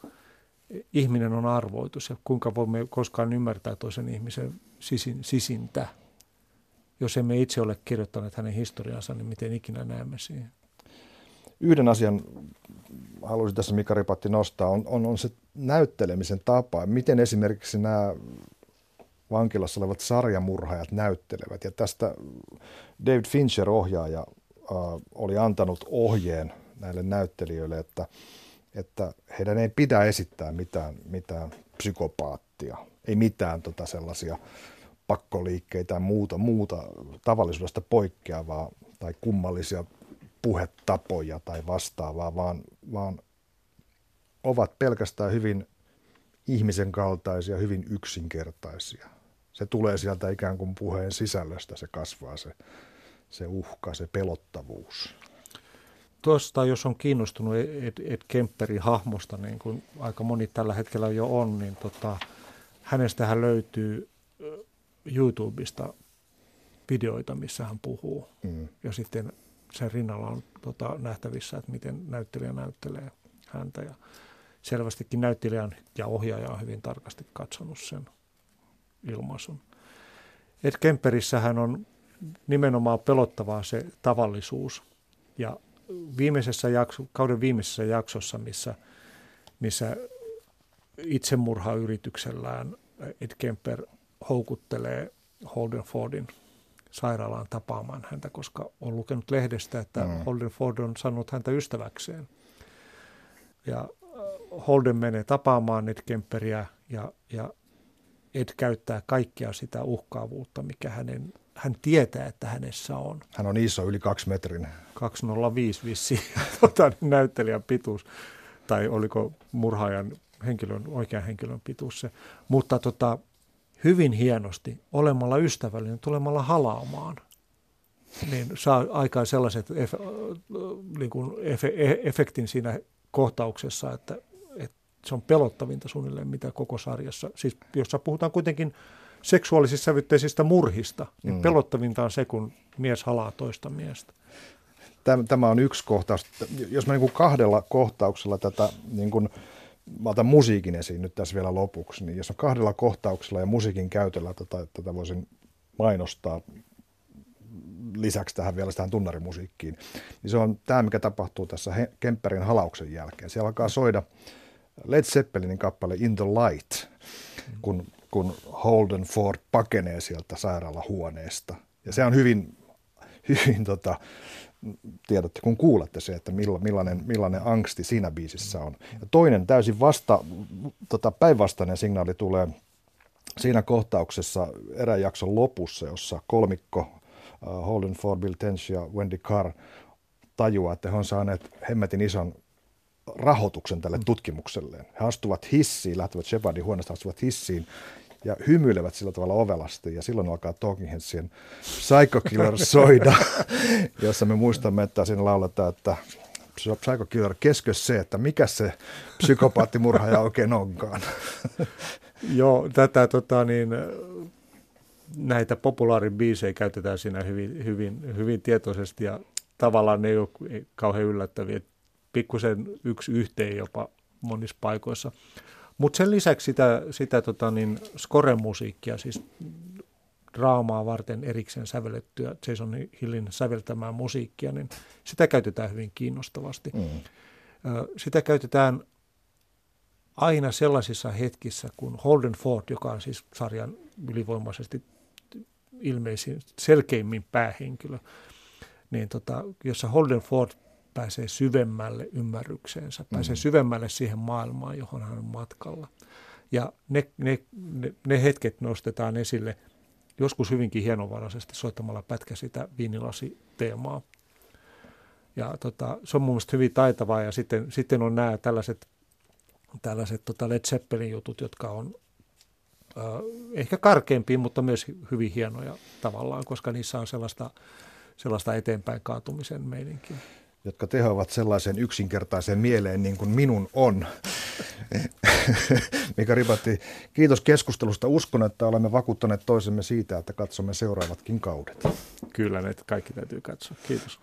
ihminen on arvoitus ja kuinka voimme koskaan ymmärtää toisen ihmisen sisin, sisintä. Jos emme itse ole kirjoittaneet hänen historiansa, niin miten ikinä näemme siihen? Yhden asian haluaisin tässä Mika Ripatti nostaa, on, on, on se näyttelemisen tapa. Miten esimerkiksi nämä vankilassa olevat sarjamurhaajat näyttelevät. Ja tästä David Fincher, ohjaaja, äh, oli antanut ohjeen näille näyttelijöille, että – että heidän ei pidä esittää mitään, mitään psykopaattia, ei mitään tota sellaisia pakkoliikkeitä ja muuta, muuta tavallisuudesta poikkeavaa tai kummallisia puhetapoja tai vastaavaa, vaan, vaan ovat pelkästään hyvin ihmisen kaltaisia, hyvin yksinkertaisia. Se tulee sieltä ikään kuin puheen sisällöstä, se kasvaa se, se uhka, se pelottavuus tuosta, jos on kiinnostunut Ed, Ed Kemperin hahmosta, niin kuin aika moni tällä hetkellä jo on, niin tota, hänestähän löytyy YouTubesta videoita, missä hän puhuu. Mm. Ja sitten sen rinnalla on tota, nähtävissä, että miten näyttelijä näyttelee häntä. Ja selvästikin näyttelijän ja ohjaaja on hyvin tarkasti katsonut sen ilmaisun. Ed Kemperissähän on nimenomaan pelottavaa se tavallisuus ja viimeisessä jakso, kauden viimeisessä jaksossa, missä, missä itsemurhayrityksellään Ed Kemper houkuttelee Holden Fordin sairaalaan tapaamaan häntä, koska on lukenut lehdestä, että mm. Holden Ford on sanonut häntä ystäväkseen. Ja äh, Holden menee tapaamaan Ed Kemperiä ja, ja Ed käyttää kaikkea sitä uhkaavuutta, mikä hänen, hän tietää, että hänessä on. Hän on iso, yli kaksi metrin. 205 vissi *laughs* tota, näyttelijän pituus, tai oliko murhaajan henkilön, oikean henkilön pituus se. Mutta tota, hyvin hienosti olemalla ystävällinen, tulemalla halaamaan, niin saa aikaan sellaiset efe, niin kuin efe, efektin siinä kohtauksessa, että, että se on pelottavinta suunnilleen mitä koko sarjassa. Siis jossa puhutaan kuitenkin seksuaalisista sävytteisistä murhista, niin mm. pelottavinta on se, kun mies halaa toista miestä. Tämä on yksi kohtaus. Jos mä niin kuin kahdella kohtauksella tätä niin kuin mä otan musiikin esiin nyt tässä vielä lopuksi, niin jos on kahdella kohtauksella ja musiikin käytöllä tätä, tätä voisin mainostaa lisäksi tähän vielä tähän tunnarimusiikkiin, niin se on tämä, mikä tapahtuu tässä Kemperin halauksen jälkeen. Siellä alkaa soida Led Zeppelinin kappale In the Light, kun, kun Holden Ford pakenee sieltä sairaalahuoneesta. Ja se on hyvin, hyvin tota, tiedätte, kun kuulette se, että millainen, millainen angsti siinä biisissä on. Ja toinen täysin vasta, tota, päinvastainen signaali tulee siinä kohtauksessa erään jakson lopussa, jossa kolmikko uh, Holden Ford, Bill Tench ja Wendy Carr tajuaa, että he on saaneet hemmetin ison rahoituksen tälle tutkimukselleen. He astuvat hissiin, lähtevät Shepardin huoneesta, astuvat hissiin ja hymyilevät sillä tavalla ovelasti. Ja silloin alkaa Talking Headsien Psycho Killer soida, *laughs* jossa me muistamme, että siinä lauletaan, että Psycho Killer keskö se, että mikä se psykopaattimurhaaja oikein onkaan. *laughs* Joo, tätä tota, niin, näitä populaaribiisejä käytetään siinä hyvin, hyvin, hyvin tietoisesti ja tavallaan ne ei ole kauhean yllättäviä. Pikkusen yksi yhteen jopa monissa paikoissa. Mutta sen lisäksi sitä, sitä tota niin, score-musiikkia, siis draamaa varten erikseen sävellettyä Jason Hillin säveltämää musiikkia, niin sitä käytetään hyvin kiinnostavasti. Mm. Sitä käytetään aina sellaisissa hetkissä, kun Holden Ford, joka on siis sarjan ylivoimaisesti ilmeisin, selkeimmin päähenkilö, niin tota, jossa Holden Ford pääsee syvemmälle ymmärrykseensä, mm. pääsee syvemmälle siihen maailmaan, johon hän on matkalla. Ja ne, ne, ne, ne hetket nostetaan esille joskus hyvinkin hienovaraisesti soittamalla pätkä sitä viinilasi-teemaa. Ja tota, se on mun mielestä hyvin taitavaa ja sitten, sitten on nämä tällaiset, tällaiset tota Led Zeppelin jutut, jotka on äh, ehkä karkeampia, mutta myös hyvin hienoja tavallaan, koska niissä on sellaista, sellaista eteenpäin kaatumisen meininkiä jotka tehoavat sellaisen yksinkertaisen mieleen niin kuin minun on. *laughs* Mika Ribatti, kiitos keskustelusta. Uskon, että olemme vakuuttaneet toisemme siitä, että katsomme seuraavatkin kaudet. Kyllä, ne kaikki täytyy katsoa. Kiitos.